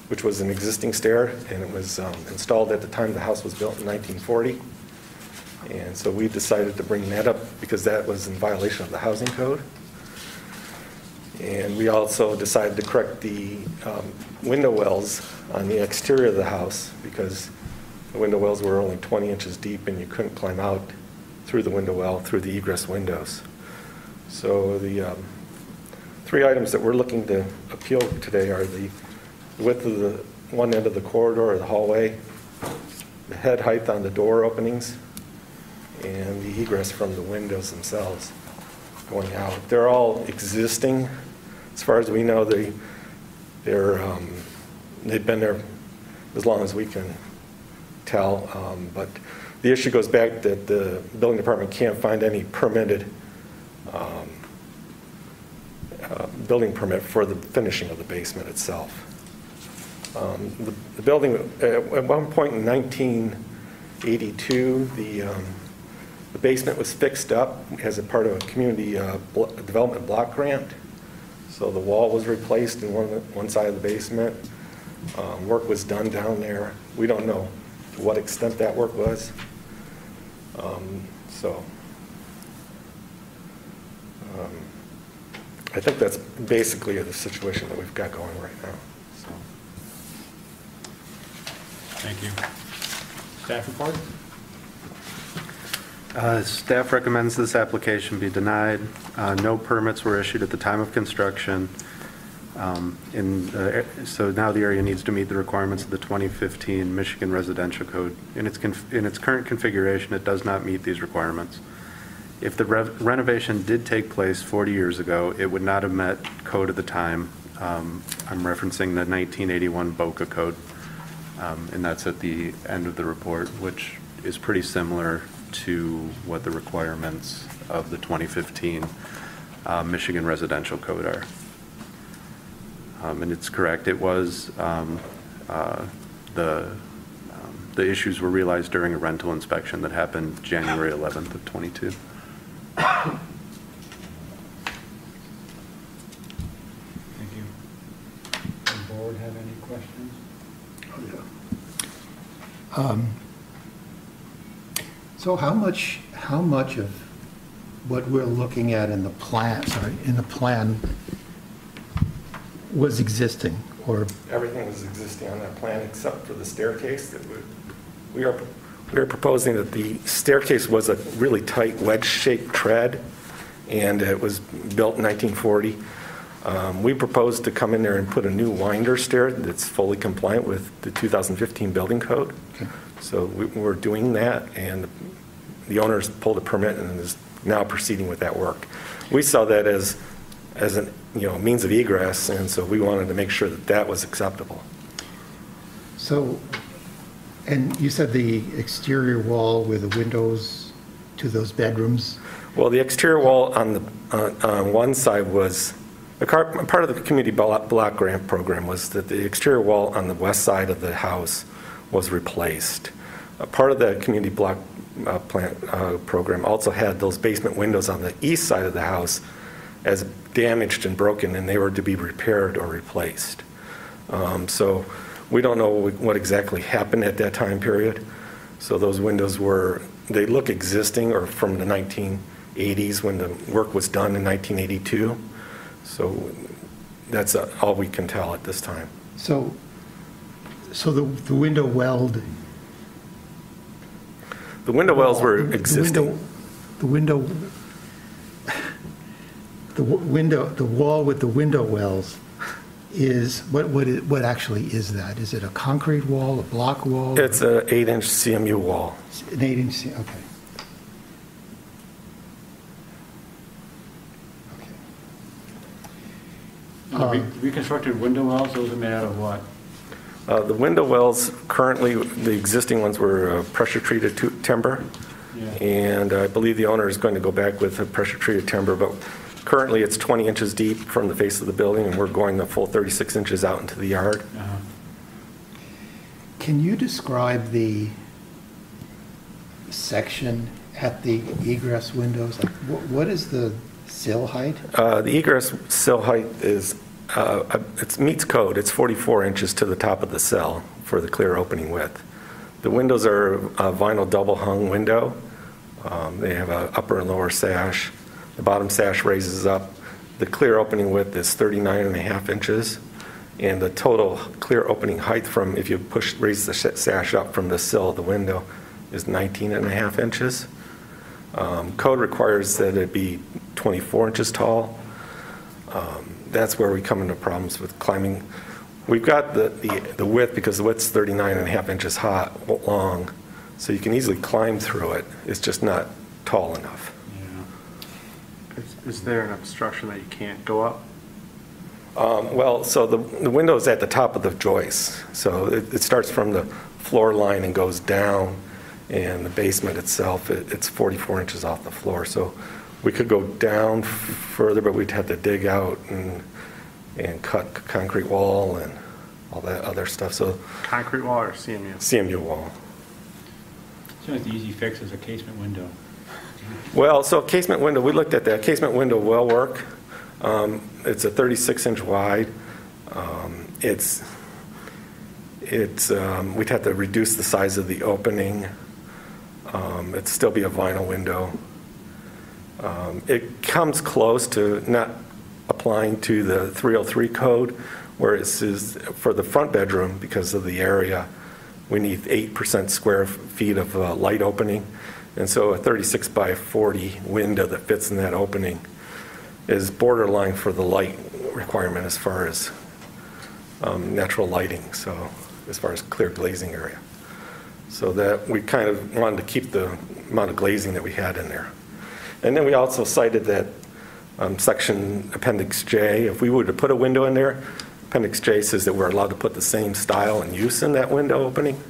which was an existing stair, and it was um, installed at the time the house was built in 1940. And so we decided to bring that up because that was in violation of the housing code. And we also decided to correct the um, window wells on the exterior of the house because the window wells were only 20 inches deep and you couldn't climb out through the window well, through the egress windows. So the um, three items that we're looking to appeal today are the width of the one end of the corridor or the hallway, the head height on the door openings, and the egress from the windows themselves going out. They're all existing. As far as we know, they, they're, um, they've been there as long as we can tell. Um, But the issue goes back that the building department can't find any permitted um, uh, building permit for the finishing of the basement itself. Um, The the building, at one point in 1982, the um, the basement was fixed up as a part of a community uh, blo- development block grant. So the wall was replaced in one, one side of the basement. Um, Work was done down there. We don't know what extent that work was. Um, So um, I think that's basically the situation that we've got going right now. So. Thank you. Staff report? Uh, Staff recommends this application be denied. Uh, No permits were issued at the time of construction. Um, So now the area needs to meet the requirements of the 2015 Michigan Residential Code. In its, in its current configuration, it does not meet these requirements. If the renovation did take place 40 years ago, it would not have met code at the time. Um, I'm referencing the 1981 Boca Code, Um, and that's at the end of the report, which is pretty similar to what the requirements of the 2015 uh, Michigan Residential Code are. Um, And it's correct, it was, um, uh, the, um, the issues were realized during a rental inspection that happened January 11th of '22. Thank you. Does the board have any questions? Oh, Um, So how much, how much of what we're looking at in the plan, sorry, in the plan was existing, or, Everything was existing on that plan except for the staircase that we, we are, we are proposing that the staircase was a really tight wedge-shaped tread, and it was built in 1940. Um, We proposed to come in there and put a new winder stair that's fully compliant with the 2015 building code. So we- we're doing that, and the owner's pulled a permit and is now proceeding with that work. We saw that as, as a you know, means of egress, and so we wanted to make sure that that was acceptable. so, and you said the exterior wall with the windows to those bedrooms? Well, the exterior wall on the, on on one side was, a car- part of the community block block grant program was that the exterior wall on the west side of the house was replaced. A part of the community block uh, plant uh, program also had those basement windows on the east side of the house as damaged and broken, and they were to be repaired or replaced. Um, So we don't know what exactly happened at that time period. So those windows were, they look existing or from the 1980s when the work was done in 1982. So that's uh, all we can tell at this time. So, so the, the window weld. The window wells were the existing. The window, the w- window, the wall with the window wells is, what, what, what actually is that? Is it a concrete wall, a block wall? It's an eight-inch CMU wall. An eight inch, okay. Okay. The re- reconstructed window wells, those are made out of what? Uh, The window wells, currently, the existing ones were uh, pressure-treated tu- timber, Yeah. and I believe the owner is going to go back with a pressure-treated timber, but currently, it's 20 inches deep from the face of the building, and we're going the full 36 inches out into the yard. Uh-huh. Can you describe the section at the egress windows? Like, wh- what is the sill height? Uh, The egress sill height is, uh, it meets code, it's 44 inches to the top of the sill for the clear opening width. The windows are a vinyl double-hung window. Um, They have a upper and lower sash. The bottom sash raises up. The clear opening width is 39 and a half inches, and the total clear opening height from, if you push, raise the sash up from the sill of the window, is 19 and a half inches. Um, Code requires that it be 24 inches tall. Um, That's where we come into problems with climbing. We've got the the the width, because the width's 39 and a half inches hot, long, so you can easily climb through it. It's just not tall enough. Yeah. Is- Is there an obstruction that you can't go up? Um, Well, so the the window is at the top of the joist, so it it starts from the floor line and goes down, and the basement itself, it- it's 44 inches off the floor. So we could go down f- further, but we'd have to dig out and and cut c- concrete wall and all that other stuff, so Concrete wall or CMU? CMU wall. Seems like the easy fix is a casement window. Well, so casement window, we looked at that. Casement window will work. Um, It's a 36-inch wide. Um, It's, it's, um, we'd have to reduce the size of the opening. Um, It'd still be a vinyl window. Um, It comes close to not applying to the 303 code, where it says for the front bedroom, because of the area, we need 8% square feet of uh, light opening. And so a 36 by 40 window that fits in that opening is borderline for the light requirement as far as um, natural lighting, so as far as clear glazing area. So that we kind of wanted to keep the amount of glazing that we had in there. And then we also cited that um, section Appendix J, if we were to put a window in there, Appendix J says that we're allowed to put the same style and use in that window opening.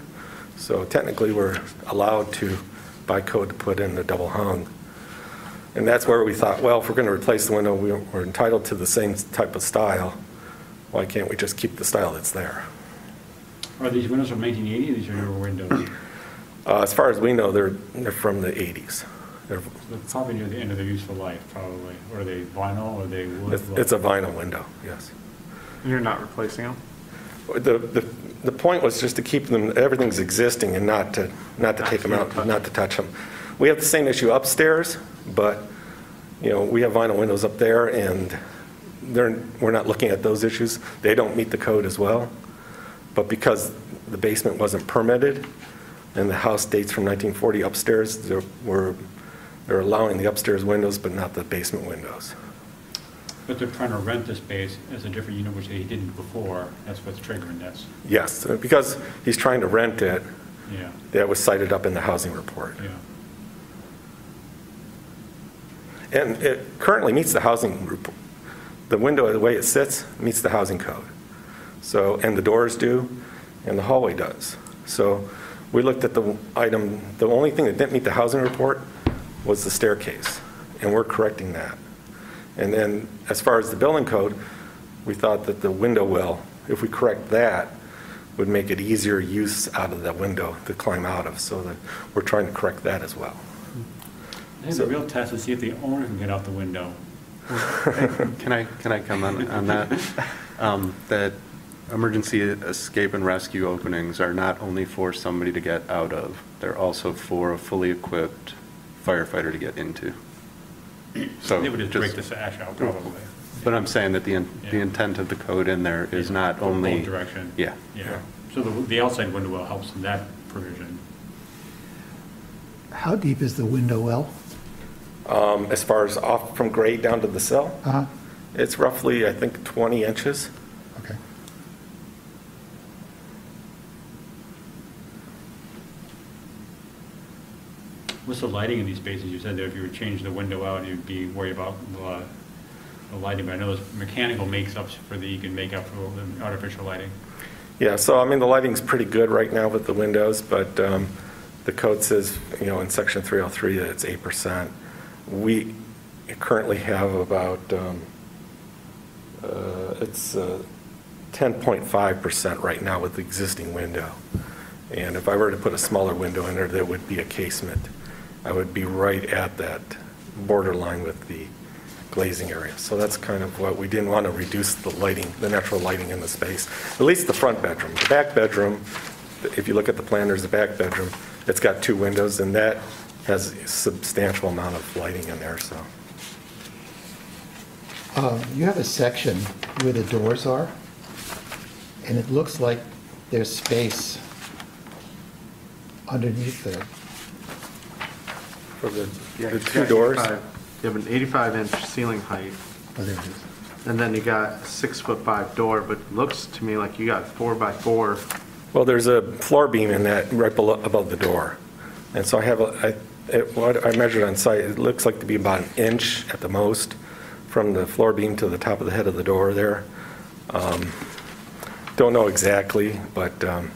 So technically, we're allowed to, by code, to put in the double hung. And that's where we thought, well, if we're going to replace the window, we- we're entitled to the same type of style. Why can't we just keep the style that's there? Are these windows from 1980, or these are newer windows? Uh, As far as we know, they're, they're from the 80s. They're- They're Probably near the end of their useful life, probably. Or are they vinyl, or are they wood? It's it's a vinyl window, yes. And You're not replacing them? The, the, the point was just to keep them, everything's existing and not to, not to take them out, not to touch them. We have the same issue upstairs, but, you know, we have vinyl windows up there and they're, we're not looking at those issues. They don't meet the code as well. But because the basement wasn't permitted and the house dates from 1940 upstairs, they're, we're, they're allowing the upstairs windows but not the basement windows. But they're trying to rent the space as a different unit, which they didn't before. That's what's triggering this. Yes, uh, because he's trying to rent it, Yeah, that was cited up in the housing report. yeah. And it currently meets the housing, rep- the window, the way it sits, meets the housing code. So, and the doors do, and the hallway does. So we looked at the item, the only thing that didn't meet the housing report was the staircase, and we're correcting that. And then, as far as the building code, we thought that the window well, if we correct that, would make it easier use out of that window to climb out of, so that we're trying to correct that as well. I think the real test is see if the owner can get out the window. Can I, can I comment on that? Um, That emergency escape and rescue openings are not only for somebody to get out of, they're also for a fully equipped firefighter to get into. So They would just break the just, sash out, probably. But I'm saying that the, in- the Yeah. intent of the code in there is not Both only. direction. Yeah. Yeah, so the, the outside window well helps in that provision. How deep is the window well? Um, As far as off from grade down to the sill, Uh-huh, it's roughly, I think, 20 inches. okay. What's the lighting in these spaces? You said that if you would change the window out, you'd be worried about uh, the lighting, but I know there's mechanical makes-ups for the, you can make up for the artificial lighting. Yeah, so I mean, the lighting's pretty good right now with the windows, but um, the code says, you know, in section 303 that it's 8%. We currently have about, um, uh, it's uh, 10.5% right now with the existing window. And if I were to put a smaller window in there, that would be a casement. I would be right at that borderline with the glazing area. So that's kind of what, we didn't want to reduce the lighting, the natural lighting in the space, at least the front bedroom. The back bedroom, if you look at the plan, there's the back bedroom. It's got two windows, and that has a substantial amount of lighting in there, so. Uh, You have a section where the doors are, and it looks like there's space underneath there. For the, Yeah, the you two got doors, 85 You have an 85-inch ceiling height, Oh, there it is. and then you got a six-foot-five door, but looks to me like you got four by four. well, there's a floor beam in that right below, above the door. And so I have, a I, it- what I measured on site, it looks like to be about an inch at the most from the floor beam to the top of the head of the door there. Um, Don't know exactly, but um,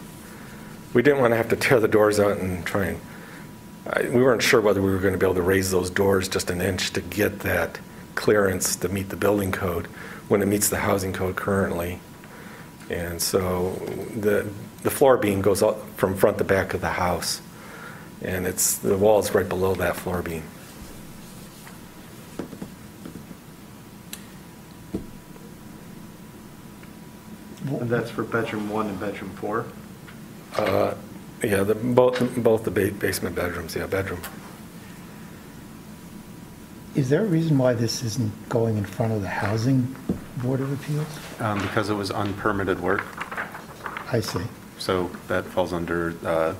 we didn't want to have to tear the doors out and try and, I- we weren't sure whether we were going to be able to raise those doors just an inch to get that clearance to meet the building code when it meets the housing code currently. And so the, the floor beam goes up from front to back of the house, and it's, the wall's right below that floor beam. And that's for bedroom one and bedroom four. Uh, Yeah, the, both, both the ba- basement bedrooms, yeah, bedroom. Is there a reason why this isn't going in front of the Housing Board of Appeals? Um, Because it was unpermitted work, I see. so that falls under uh,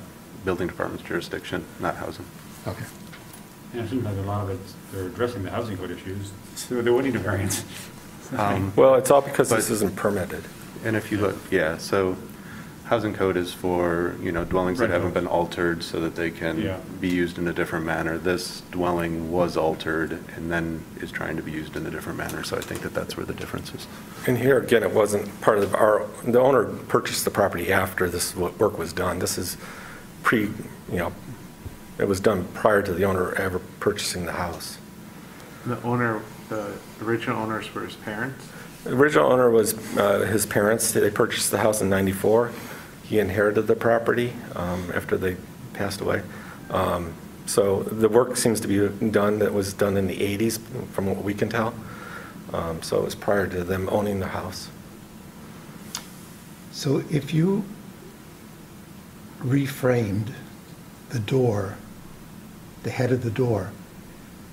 building department's jurisdiction, not housing. Okay. And it seems like a lot of it, they're addressing the housing code issues, so they would need a variance. Um, Well, it's all because this But- isn't permitted. And if you look, yeah, so housing code is for, you know, dwellings that Right. haven't been altered so that they Yeah. can be used in a different manner. This dwelling was altered and then is trying to be used in a different manner, so I think that that's where the difference is. And here, again, it wasn't part of our, the owner purchased the property after this wo- work was done. This is pre, you know, it was done prior to the owner ever purchasing the house. The owner, the original owners were his parents. The original owner was uh, his parents. They purchased the house in 94. He inherited the property um, after they passed away. Um, So the work seems to be done, that was done in the 80s, from what we can tell. Um, So it was prior to them owning the house. So if you reframed the door, the head of the door,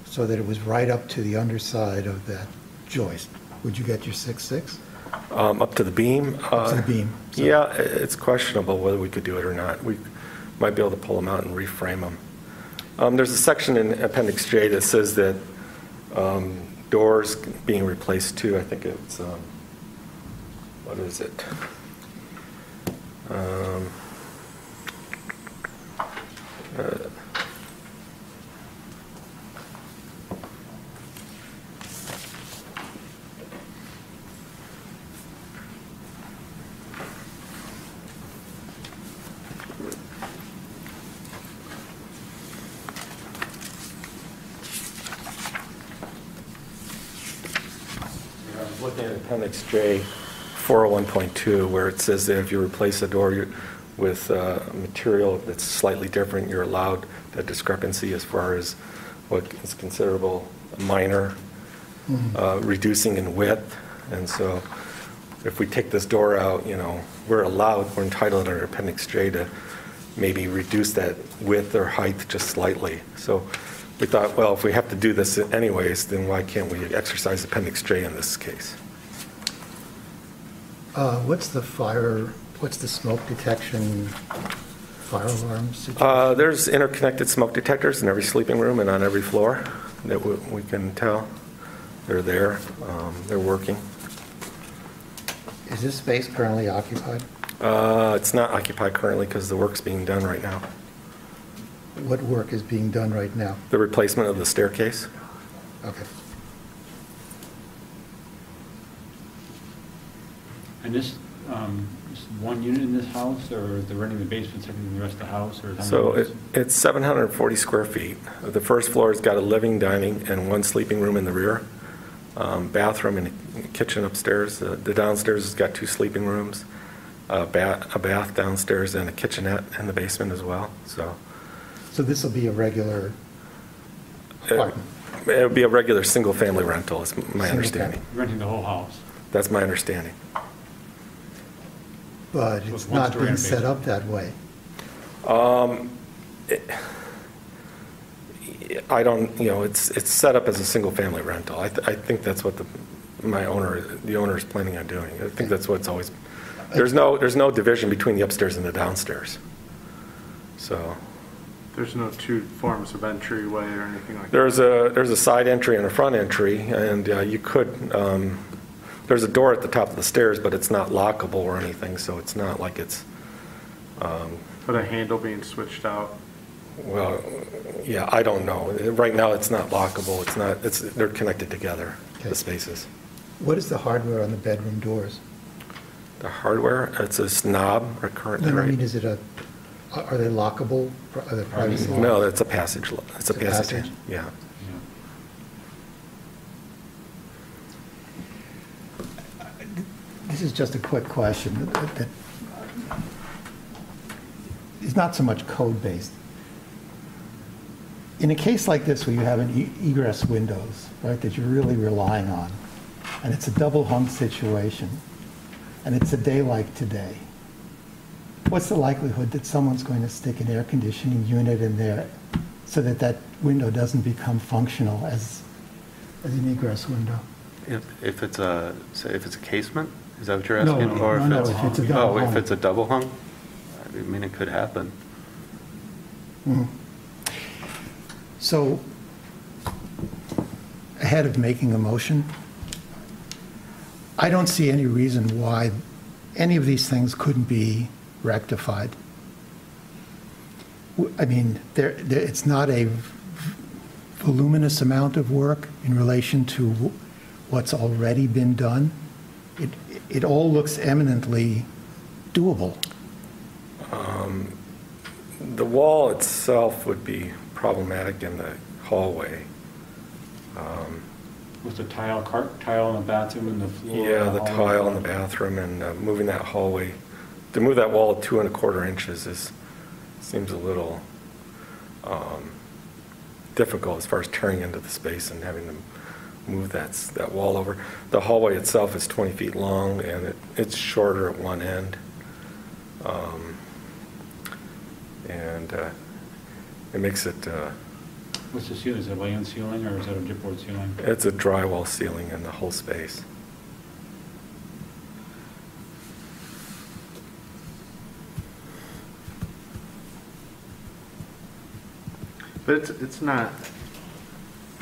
so that it was right up to the underside of that joist, would you get your six-six? Um, Up to the beam? Up to the uh, beam, so- Yeah, i- it's questionable whether we could do it or not. We might be able to pull them out and reframe them. Um, There's a section in Appendix J that says that um, doors being replaced too, I think it's, um, what is it? Um, uh, 26J 401.2, where it says that if you replace a door with a material that's slightly different, you're allowed that discrepancy as far as what is considerable minor, mm-hmm. uh, reducing in width. And so if we take this door out, you know, we're allowed, we're entitled under Appendix J to maybe reduce that width or height just slightly. So we thought, well, if we have to do this anyways, then why can't we exercise Appendix J in this case? Uh, What's the fire, what's the smoke detection fire alarm situation? Uh, There's interconnected smoke detectors in every sleeping room and on every floor that we we can tell. They're there, um, they're working. Is this space currently occupied? Uh, It's not occupied currently because the work's being done right now. What work is being done right now? The replacement of the staircase. Okay. And this, um, is one unit in this house, or they're renting the basement, separate from the rest of the house, or? how many So units? it- it's 740 square feet. The first floor's got a living, dining, and one sleeping room in the rear, um, bathroom and a kitchen upstairs. The the downstairs has got two sleeping rooms, a ba- a bath downstairs, and a kitchenette in the basement as well, so. So this will be a regular it- apartment? It would be a regular, single-family rental, is my Single understanding. Renting the whole house. That's my understanding. But So it's it's one not story being set basement. up that way. I don't, you know, it's, it's set up as a single-family rental. I, th- I think that's what the, my owner, the owner is planning on doing. I think that's what it's always, there's no, there's no division between the upstairs and the downstairs. So, There's no two forms of entryway or anything like that? there's a, there's a side entry and a front entry, and uh, you could, um, there's a door at the top of the stairs, but it's not lockable or anything, so it's not like it's, um, But a handle being switched out? well, yeah, I don't know. Right now, it's not lockable, it's not, it's, they're connected together, Okay. the spaces. What is the hardware on the bedroom doors? The hardware, it's a knob, or current, No, I mean, is it a, are they lockable? Are they privacy locked? No, it's a passage, lo- it's a It's a passage, passage? yeah. Yeah. This is just a quick question that- that is not so much code-based. In a case like this where you have an e- egress windows, right, that you're really relying on, and it's a double hung situation, and it's a day like today, what's the likelihood that someone's going to stick an air conditioning unit in there so that that window doesn't become functional as, as an egress window? If, if it's a, say if it's a casement, is that what you're No, asking? Or no, no, if it's a double Oh, if hung. it's a double hung? I mean, it could happen. Mhm. So, ahead of making a motion, I don't see any reason why any of these things couldn't be rectified. W- I mean, there, there- it's not a voluminous amount of work in relation to what's already been done. It, it all looks eminently doable. The wall itself would be problematic in the hallway. With the tile, car tile in the bathroom and the floor? Yeah, the hallway? tile in the bathroom and uh, moving that hallway, to move that wall two and a quarter inches is, seems a little um, difficult as far as tearing into the space and having to move that, that wall over. The hallway itself is 20 feet long and it, it's shorter at one end. Um, And uh, it makes it, uh, What's the ceiling, is it a lay-in ceiling, or is that a chipboard ceiling? it's a drywall ceiling in the whole space. But it's, it's not,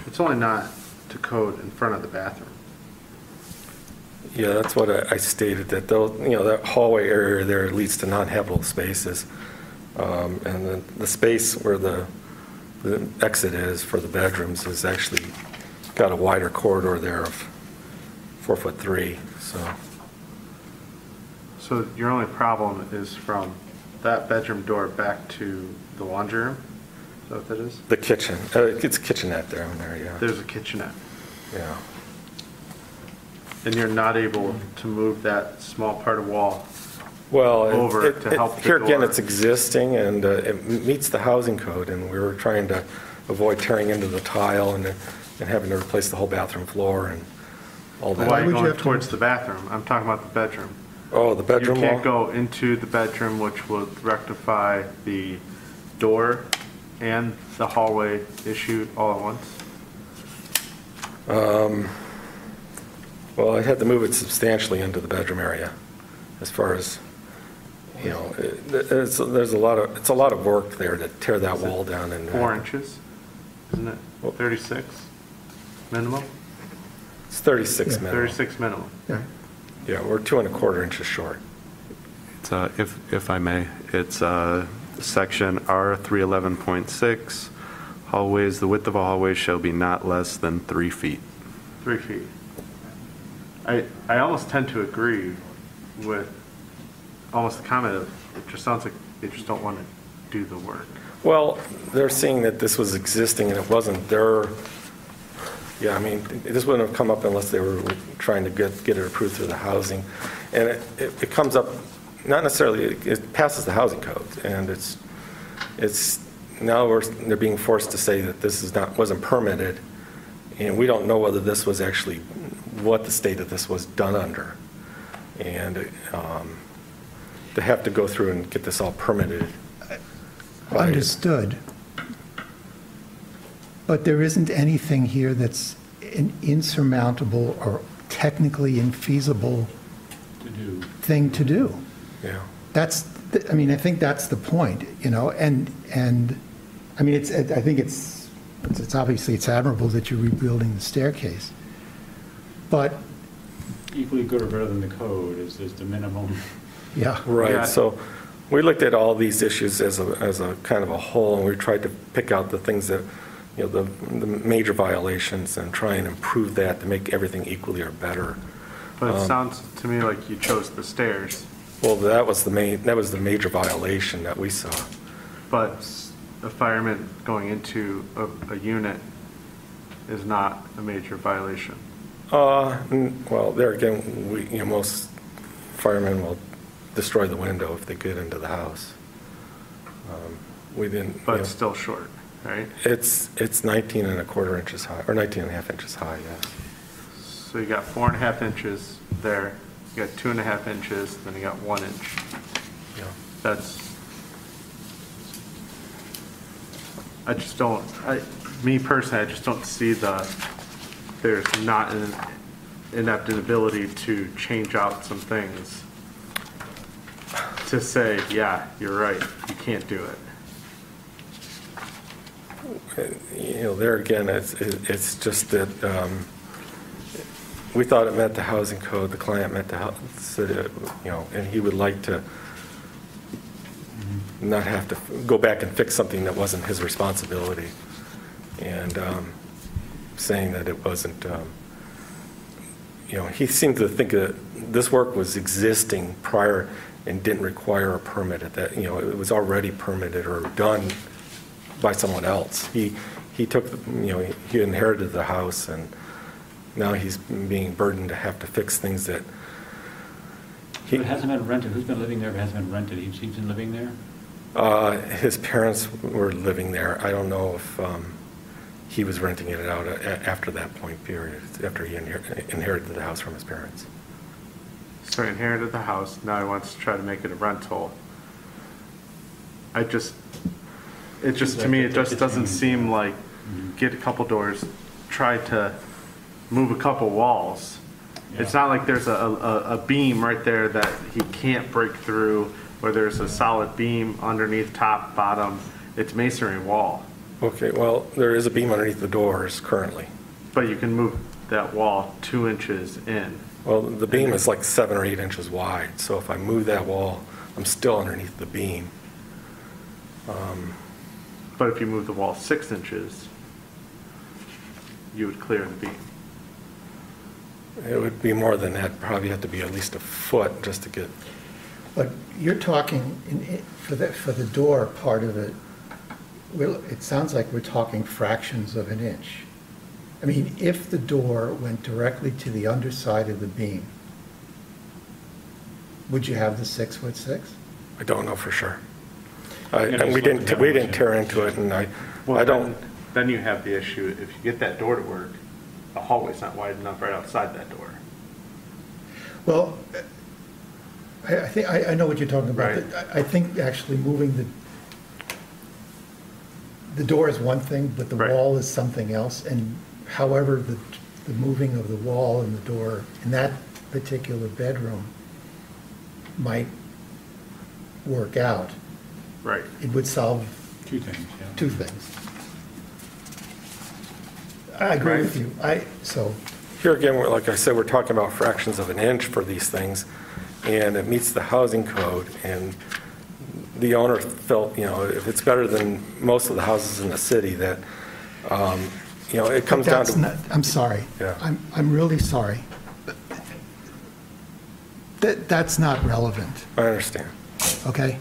it's only not to code in front of the bathroom. Yeah, that's what I I stated, that though, you know, that hallway area there leads to non-habitable spaces. Um, And the, the space where the, the exit is for the bedrooms is actually got a wider corridor there of four foot three, so. So your only problem is from that bedroom door back to the laundry room? Is that what that is? The kitchen, uh, it's kitchenette there in there, yeah. There's a kitchenette. Yeah. And you're not able to move that small part of wall? Well, it- Over it- to it- help the Here again, door. it's existing and uh, it meets the housing code and we were trying to avoid tearing into the tile and, and having to replace the whole bathroom floor and all that. Why are you would you going have to- towards the bathroom? I'm talking about the bedroom. Oh, the bedroom You wall? can't go into the bedroom, which would rectify the door and the hallway issue all at once? Well, I had to move it substantially into the bedroom area, as far as, you know, it- it's, there's a lot of, it's a lot of work there to tear that wall down and. Four inches, isn't it? 36 minimum? It's 36 minimum. 36 minimum. Yeah, we're two and a quarter inches short. It's, uh, if, if I may, it's uh, section R311.6, hallways, the width of a hallway shall be not less than three feet. Three feet. I, I almost tend to agree with almost the comment of, it just sounds like they just don't want to do the work. Well, they're seeing that this was existing and it wasn't their, yeah, I mean, this wouldn't have come up unless they were trying to get, get it approved through the housing. And it, it it comes up, not necessarily, it passes the housing code and it's, it's, now we're, they're being forced to say that this is not, wasn't permitted. And we don't know whether this was actually, what the state of this was done under. And um, to have to go through and get this all permitted. by- Understood. But there isn't anything here that's an insurmountable or technically infeasible To do. thing to do. Yeah. That's, th- I mean, I think that's the point, you know, and, and, I mean, it's, I think it's, it's obviously, it's admirable that you're rebuilding the staircase. But, Equally good or better than the code is, is the minimum. yeah, Yeah. Right, so we looked at all these issues as a, as a kind of a whole, and we tried to pick out the things that, you know, the, the major violations and try and improve that to make everything equally or better. But it Um, sounds to me like you chose the stairs, Well, that was the main, that was the major violation that we saw. but a fireman going into a, a unit is not a major violation. Uh, mm, well, there again, we, you know, most firemen will destroy the window if they get into the house. Um, We didn't, you But know, still short, right? it's, it's 19 and a quarter inches high, or 19 and a half inches high, yes. So you got four and a half inches there, you got two and a half inches, then you got one inch. Yeah. That's, I just don't, I, me personally, I just don't see the, there's not an inept ability to change out some things to say, yeah, you're right, you can't do it. Okay, you know, there again, it's, it's just that, um, we thought it met the housing code, the client met the, said, it, you know, and he would like to not have to go back and fix something that wasn't his responsibility. And um, saying that it wasn't, um, you know, he seemed to think that this work was existing prior and didn't require a permit at that, you know, it was already permitted or done by someone else. He, he took, you know, he inherited the house, and now he's being burdened to have to fix things that he, It hasn't been rented. Who's been living there if it hasn't been rented? He's, he's been living there? uh, his parents were living there. I don't know if um, he was renting it out a- after that point period, after he inher- inherited the house from his parents. So he inherited the house, now he wants to try to make it a rental. I just, it just, to me, it just doesn't seem like, get a couple doors, try to move a couple walls. It's not like there's a, a, a beam right there that he can't break through, or there's a solid beam underneath, top, bottom. It's masonry wall, Okay, well, there is a beam underneath the doors currently. but you can move that wall two inches in. Well, the beam is like seven or eight inches wide, so if I move that wall, I'm still underneath the beam. Um, But if you move the wall six inches, you would clear the beam. It would be more than that, probably have to be at least a foot just to get, but you're talking, in- in- for the, for the door part of it, well, it sounds like we're talking fractions of an inch. I mean, if the door went directly to the underside of the beam, would you have the six foot six? I don't know for sure. I- Yeah, And we just look didn't, at we didn't demolition. tear into it, and I, Well, I don't, Then you have the issue, if you get that door to work, the hallway's not wide enough right outside that door. Well, I, I think, I, I know what you're talking about. Right. I, I think actually moving the, the door is one thing, but the Right. wall is something else, and however the, the moving of the wall and the door in that particular bedroom might work out, Right. it would solve Two things, yeah. two things. I agree with you. I, so, Here again, we're- like I said, we're talking about fractions of an inch for these things, and it meets the housing code, and the owner felt, you know, if it's better than most of the houses in the city, that, um, you know, it comes down that's to... not, I'm sorry. Yeah. I'm, I'm really sorry. That, that's not relevant. I understand. okay?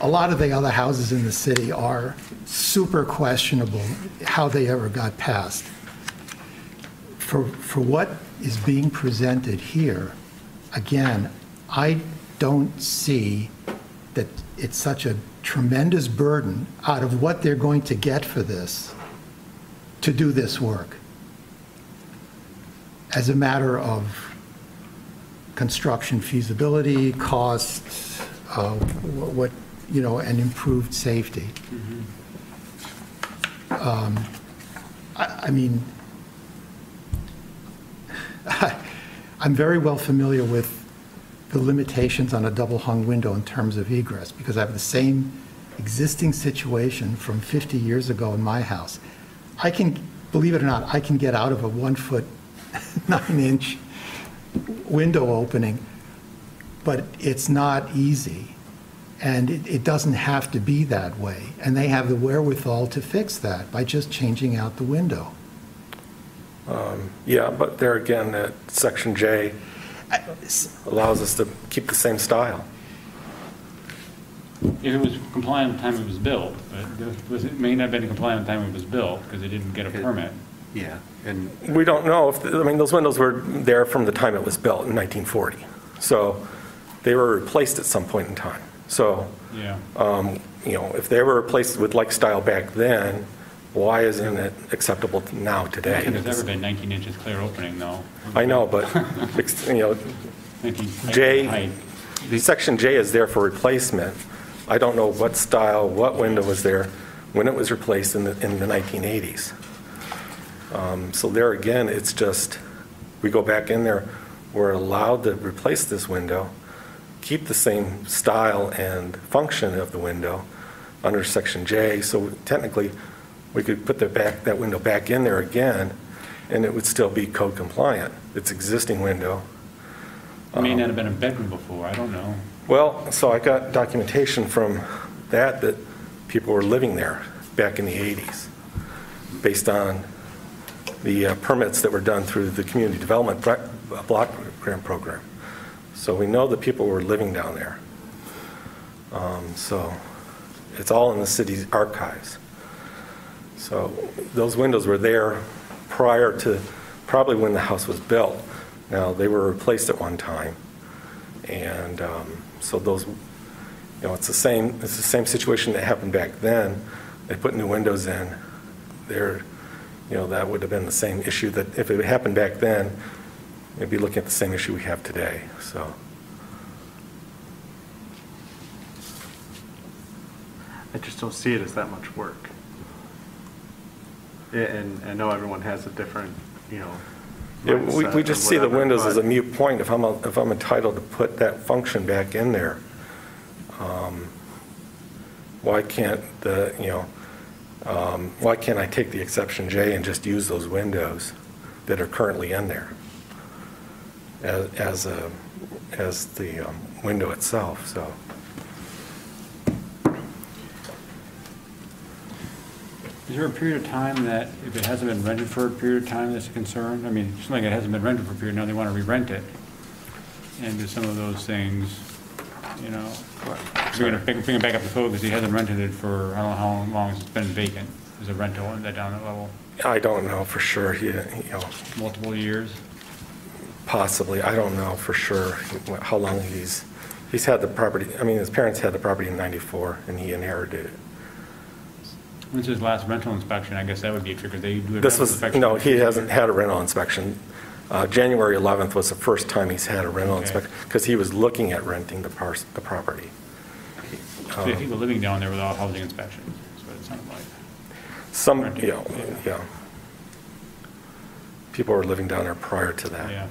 A lot of the other houses in the city are super questionable how they ever got passed. For, for what is being presented here, again, I don't see that it's such a tremendous burden out of what they're going to get for this to do this work. As a matter of construction feasibility, cost, uh, wh- what, you know, and improved safety. Um, I I mean, I'm very well familiar with the limitations on a double-hung window in terms of egress, because I have the same existing situation from 50 years ago in my house. I can, believe it or not, I can get out of a one-foot, nine-inch window opening, but it's not easy. And it, it doesn't have to be that way. And they have the wherewithal to fix that by just changing out the window. Um, yeah, but there again, that section J allows us to keep the same style. If it was compliant at the time it was built, but it may not have been compliant at the time it was built, because they didn't get a permit. Yeah, and We don't know if, I mean, those windows were there from the time it was built in 1940. So they were replaced at some point in time. So, Yeah. um, you know, if they were replaced with like style back then, why isn't it acceptable now I don't today? think there's ever been 19 inches clear opening, though. I know, but, you know, 19 J, height. section J is there for replacement. I don't know what style, what window was there when it was replaced in the, in the 1980s. Um, So there again, it's just, we go back in there, we're allowed to replace this window, keep the same style and function of the window under section J, so technically, we could put the back, that window back in there again, and it would still be code compliant. It's existing window. It may not have been a bedroom before, I don't know. Well, so I got documentation from that, that people were living there back in the 80s, based on the uh, permits that were done through the Community Development Bra- Block Grant Program. So we know that people were living down there. Um, So it's all in the city's archives. So those windows were there prior to, probably when the house was built. Now, they were replaced at one time. And um, so those, you know, it's the same, it's the same situation that happened back then. They put new windows in. There, you know, that would have been the same issue that, if it happened back then, it'd be looking at the same issue we have today, so. I just don't see it as that much work. And I know everyone has a different, you know. Yeah, we, we just see the whatever, windows as a but- mute point. If I'm, if I'm entitled to put that function back in there, um, why can't the, you know, um, why can't I take the exception J and just use those windows that are currently in there as, as a, as the um, window itself, so. Is there a period of time that, if it hasn't been rented for a period of time, that's a concern? I mean, something like it hasn't been rented for a period, now they want to re-rent it. And do some of those things, you know, bring it, bring it back up to code because he hasn't rented it for, I don't know how long it's been vacant. Is a rental at that down that level, I don't know for sure, he, you know, multiple years? Possibly, I don't know for sure how long he's, he's had the property, I mean, his parents had the property in 94 and he inherited it. When's his last rental inspection? I guess that would be a trigger. They do a This rental was, inspection. no, he hasn't had a rental inspection. Uh, January 11th was the first time he's had a rental Okay. inspection, because he was looking at renting the pars, the property. So you have people living down there without housing inspection, that's what it sounded like. Some, know, yeah. People were living down there prior to that. Yeah.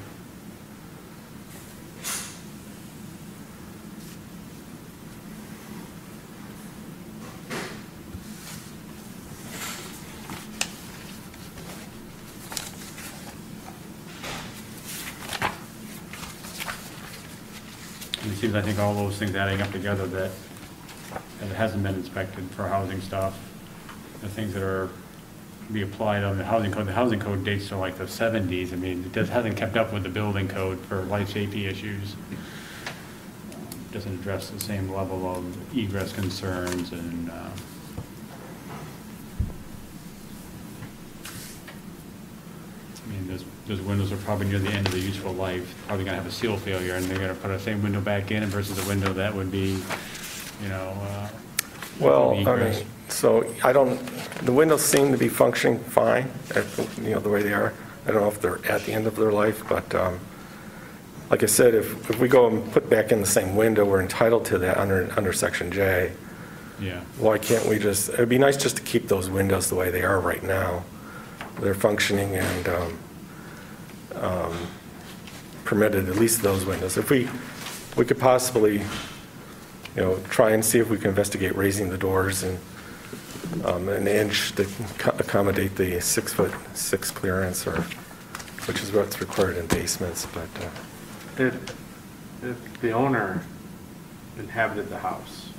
And it seems, I think, all those things adding up together that, that it hasn't been inspected for housing stuff, the things that are, be applied on the housing code, the housing code dates to like the seventies, I mean, it just hasn't kept up with the building code for life safety issues. Doesn't address the same level of egress concerns and, uh, I mean, those, those windows are probably near the end of the useful life, probably gonna have a seal failure, and they're gonna put the same window back in versus a window that would be, you know, uh. Well, I egress. mean, so I don't, the windows seem to be functioning fine, at, you know, the way they are. I don't know if they're at the end of their life, but um, like I said, if, if we go and put back in the same window, we're entitled to that under, under Section J. Yeah. Why can't we just, it'd be nice just to keep those windows the way they are right now. They're functioning and um, um, permitted, at least those windows. If we, we could possibly, you know, try and see if we can investigate raising the doors and um, an inch to co- accommodate the six-foot, six clearance, or, which is what's required in basements, but, uh, If, if the owner inhabited the house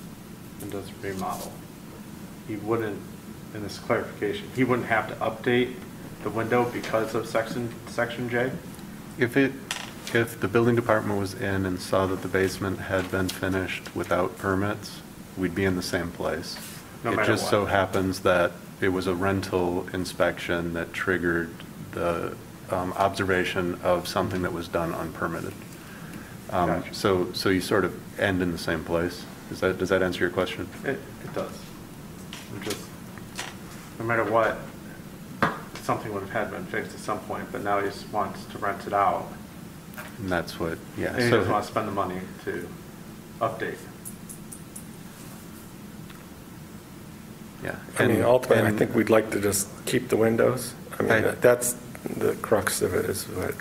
and does a remodel, he wouldn't, in this clarification, he wouldn't have to update the window because of section, section J? If it, if the building department was in and saw that the basement had been finished without permits, we'd be in the same place. No It matter just so happens that it was a rental inspection that triggered the um, observation of something that was done unpermitted. Um, Gotcha. So, so you sort of end in the same place. Does that, does that answer your question? It, it does. I'm just, no matter what, something would have had been fixed at some point, but now he just wants to rent it out. And that's what, yeah. And he so- doesn't want to spend the money to update. Yeah. I mean, And- ultimately, I and- think we'd like to just keep the windows. I mean, I- that's the crux of it, is what,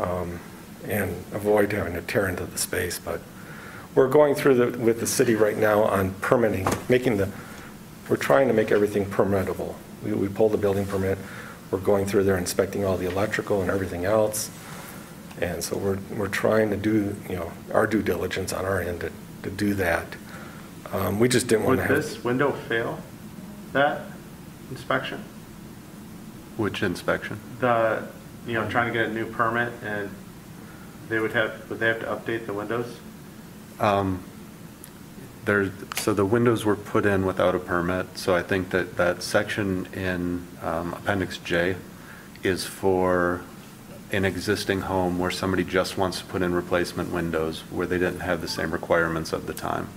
um, and avoid having to tear into the space, but we're going through the, with the city right now on permitting, making the, we're trying to make everything permittable. We, we pulled the building permit, we're going through there inspecting all the electrical and everything else, and so we're, we're trying to do, you know, our due diligence on our end to, to do that. Um, We just didn't want Would to have. this window fail that inspection? Which inspection? The, you know, trying to get a new permit and they would have, would they have to update the windows? Um, There, so the windows were put in without a permit, so I think that that section in um, Appendix J is for an existing home where somebody just wants to put in replacement windows where they didn't have the same requirements of the time.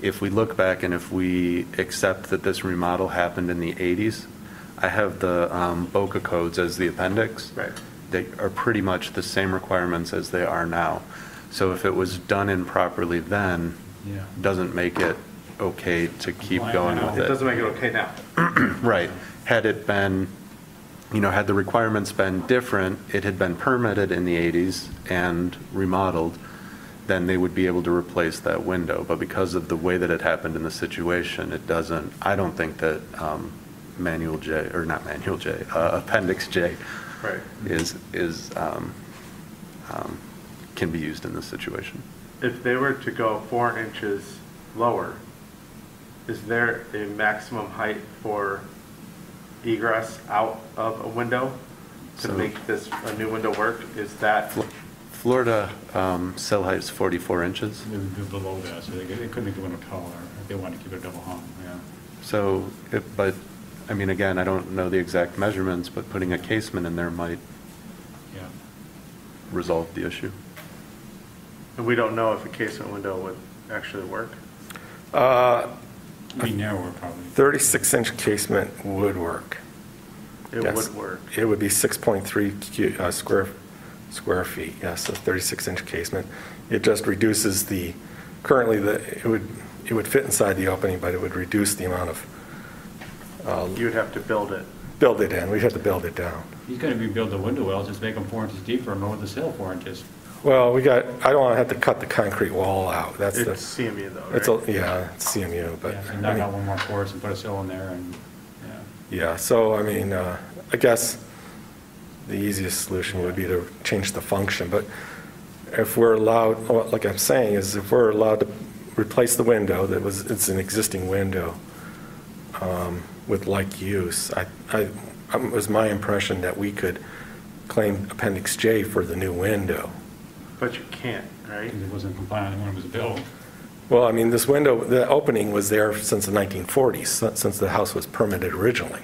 If we look back and if we accept that this remodel happened in the 80s, I have the um, BOCA codes as the appendix. Right. They are pretty much the same requirements as they are now. So if it was done improperly then, Yeah. doesn't make it okay to keep Why going now? with It it. doesn't make it okay now. Right. Had it been, you know, had the requirements been different, it had been permitted in the 80s and remodeled, then they would be able to replace that window. But because of the way that it happened in the situation, it doesn't, I don't think that um, Manual J, or not Manual J, uh, Appendix J Right. is, is, um, um, can be used in this situation. If they were to go four inches lower, is there a maximum height for egress out of a window to So- make this, a new window work? Is that, Florida um, sill height is 44 inches. It would be below that, so they could- they couldn't make the window taller if they wanted to keep it a double hung, yeah. So, if- but, I mean, again, I don't know the exact measurements, but putting a casement in there might Yeah. resolve the issue. And we don't know if a casement window would actually work? Uh, It'd Be narrower, probably. 36-inch casement would work. It Yes. would work. It would be 6.3 cu- uh, square, square feet, yes, a 36-inch casement. It just reduces the, currently, the, it would, it would fit inside the opening, but it would reduce the amount of, uh, You would have to build it. build it in, we'd have to build it down. He's gonna rebuild the window wells, just make them four inches deeper and lower the sill four inches. Well, we got, I don't want to have to cut the concrete wall out, that's the, It's CMU though, right? it's, a yeah, it's CMU, but. Yeah, so I knock mean- out one more course and put a sill in there and, yeah. Yeah, so, I mean, uh, I guess the easiest solution would be to change the function, but if we're allowed, like I'm saying, is if we're allowed to replace the window, that was, it's an existing window um, with like use, I, I, it was my impression that we could claim Appendix J for the new window. But you can't, right? Because it wasn't compliant when it was built. Well, I mean, this window, the opening was there since the 1940s, since the house was permitted originally.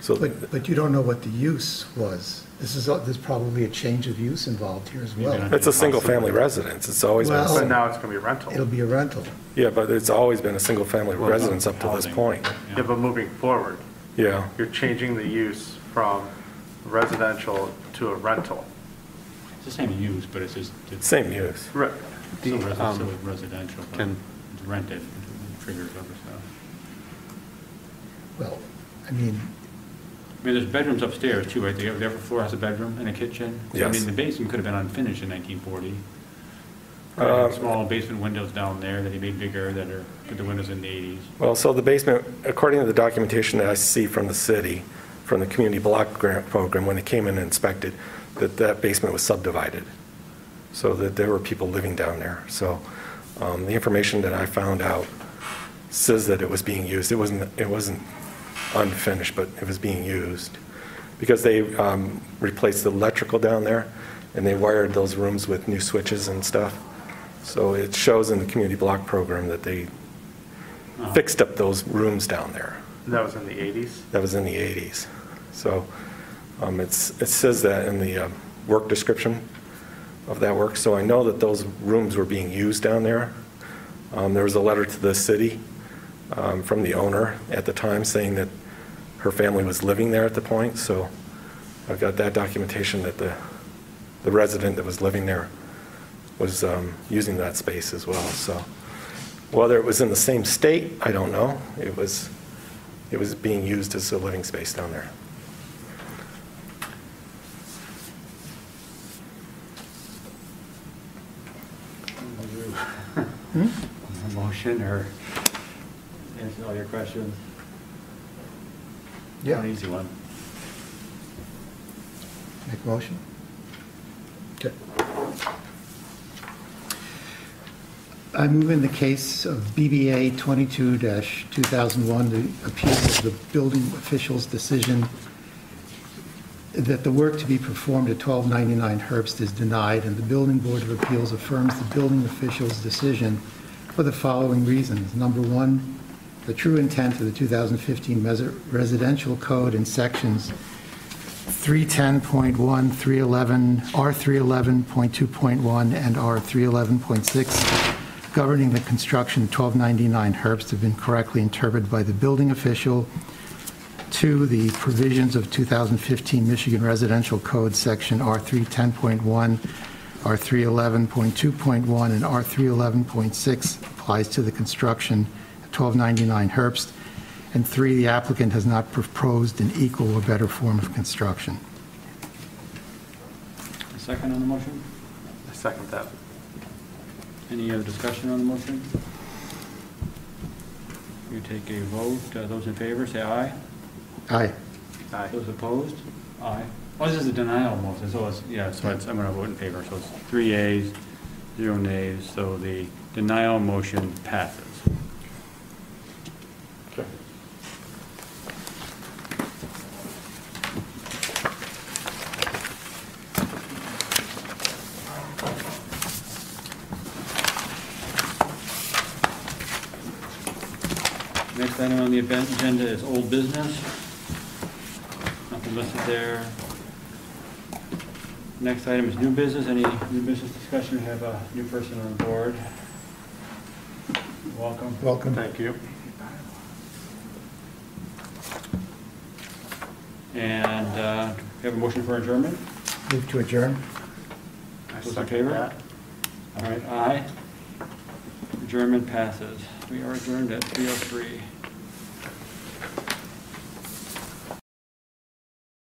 So, But, but you don't know what the use was. This is, there's probably a change of use involved here as well. it's a single-family residence, it's always been, a Well- But sing- now it's gonna be rental. It'll be a rental. yeah, but it's always been a single-family Well, residence up to this housing. point. Yeah, but moving forward, Yeah, you're changing the use from residential to a rental. It's the same use, but it's just. it's same use. Right. Still The, resi- um, still residential, but can- it's rented, it triggers other stuff. Well, I mean, I mean, there's bedrooms upstairs too, right? The the upper floor has a bedroom and a kitchen. So, I Yes. mean, the basement could have been unfinished in 1940. Uh, Probably had Small basement windows down there that he made bigger that are, put the windows in the 80s. Well, so the basement, according to the documentation that I see from the city, from the community block grant program, when it came in and inspected, that that basement was subdivided, so that there were people living down there. So um, the information that I found out says that it was being used. It wasn't, it wasn't unfinished, but it was being used. Because they um, replaced the electrical down there, and they wired those rooms with new switches and stuff. So it shows in the community block program that they Uh-huh. fixed up those rooms down there. That was in the 80s? That was in the 80s. So um, it's, it says that in the um, work description of that work. So I know that those rooms were being used down there. Um, There was a letter to the city um, from the owner at the time saying that her family was living there at the point. So I've got that documentation that the, the resident that was living there was um, using that space as well. So whether it was in the same state, I don't know. It was, it was being used as a living space down there. Hmm? A Motion or answer all your questions? Yeah. An easy one. make a motion? Okay. I move in the case of BBA 22-2001, the appeal of the building official's decision that the work to be performed at 1299 Herbst is denied, and the Building Board of Appeals affirms the building official's decision for the following reasons. Number one, the true intent of the 2015 Res- Residential Code in sections 310.1, 311, R311.2.1, and R311.6 governing the construction of 1299 Herbst have been correctly interpreted by the building official. Two, the provisions of 2015 Michigan Residential Code, Section R310.1, R311.2.1, and R311.6 applies to the construction at 1299 Herbst. And three, the applicant has not proposed an equal or better form of construction. A second on the motion? I second that. Any other discussion on the motion? You take a vote. Uh, Those in favor, say aye. Aye. Aye. Those opposed? Aye. Oh, this is a denial motion, so it's, yeah, so it's, I'm going to vote in favor. So it's three ayes, zero nays, so the denial motion passes. Okay. Next item on the event agenda is old business. Nothing listed there. Next item is new business. Any new business discussion? We have a new person on board. Welcome. Welcome. Thank you. And uh, we have a motion for adjournment. Move to adjourn? I Those in favor? that. All right, aye. Adjournment passes. We are adjourned at 3:03.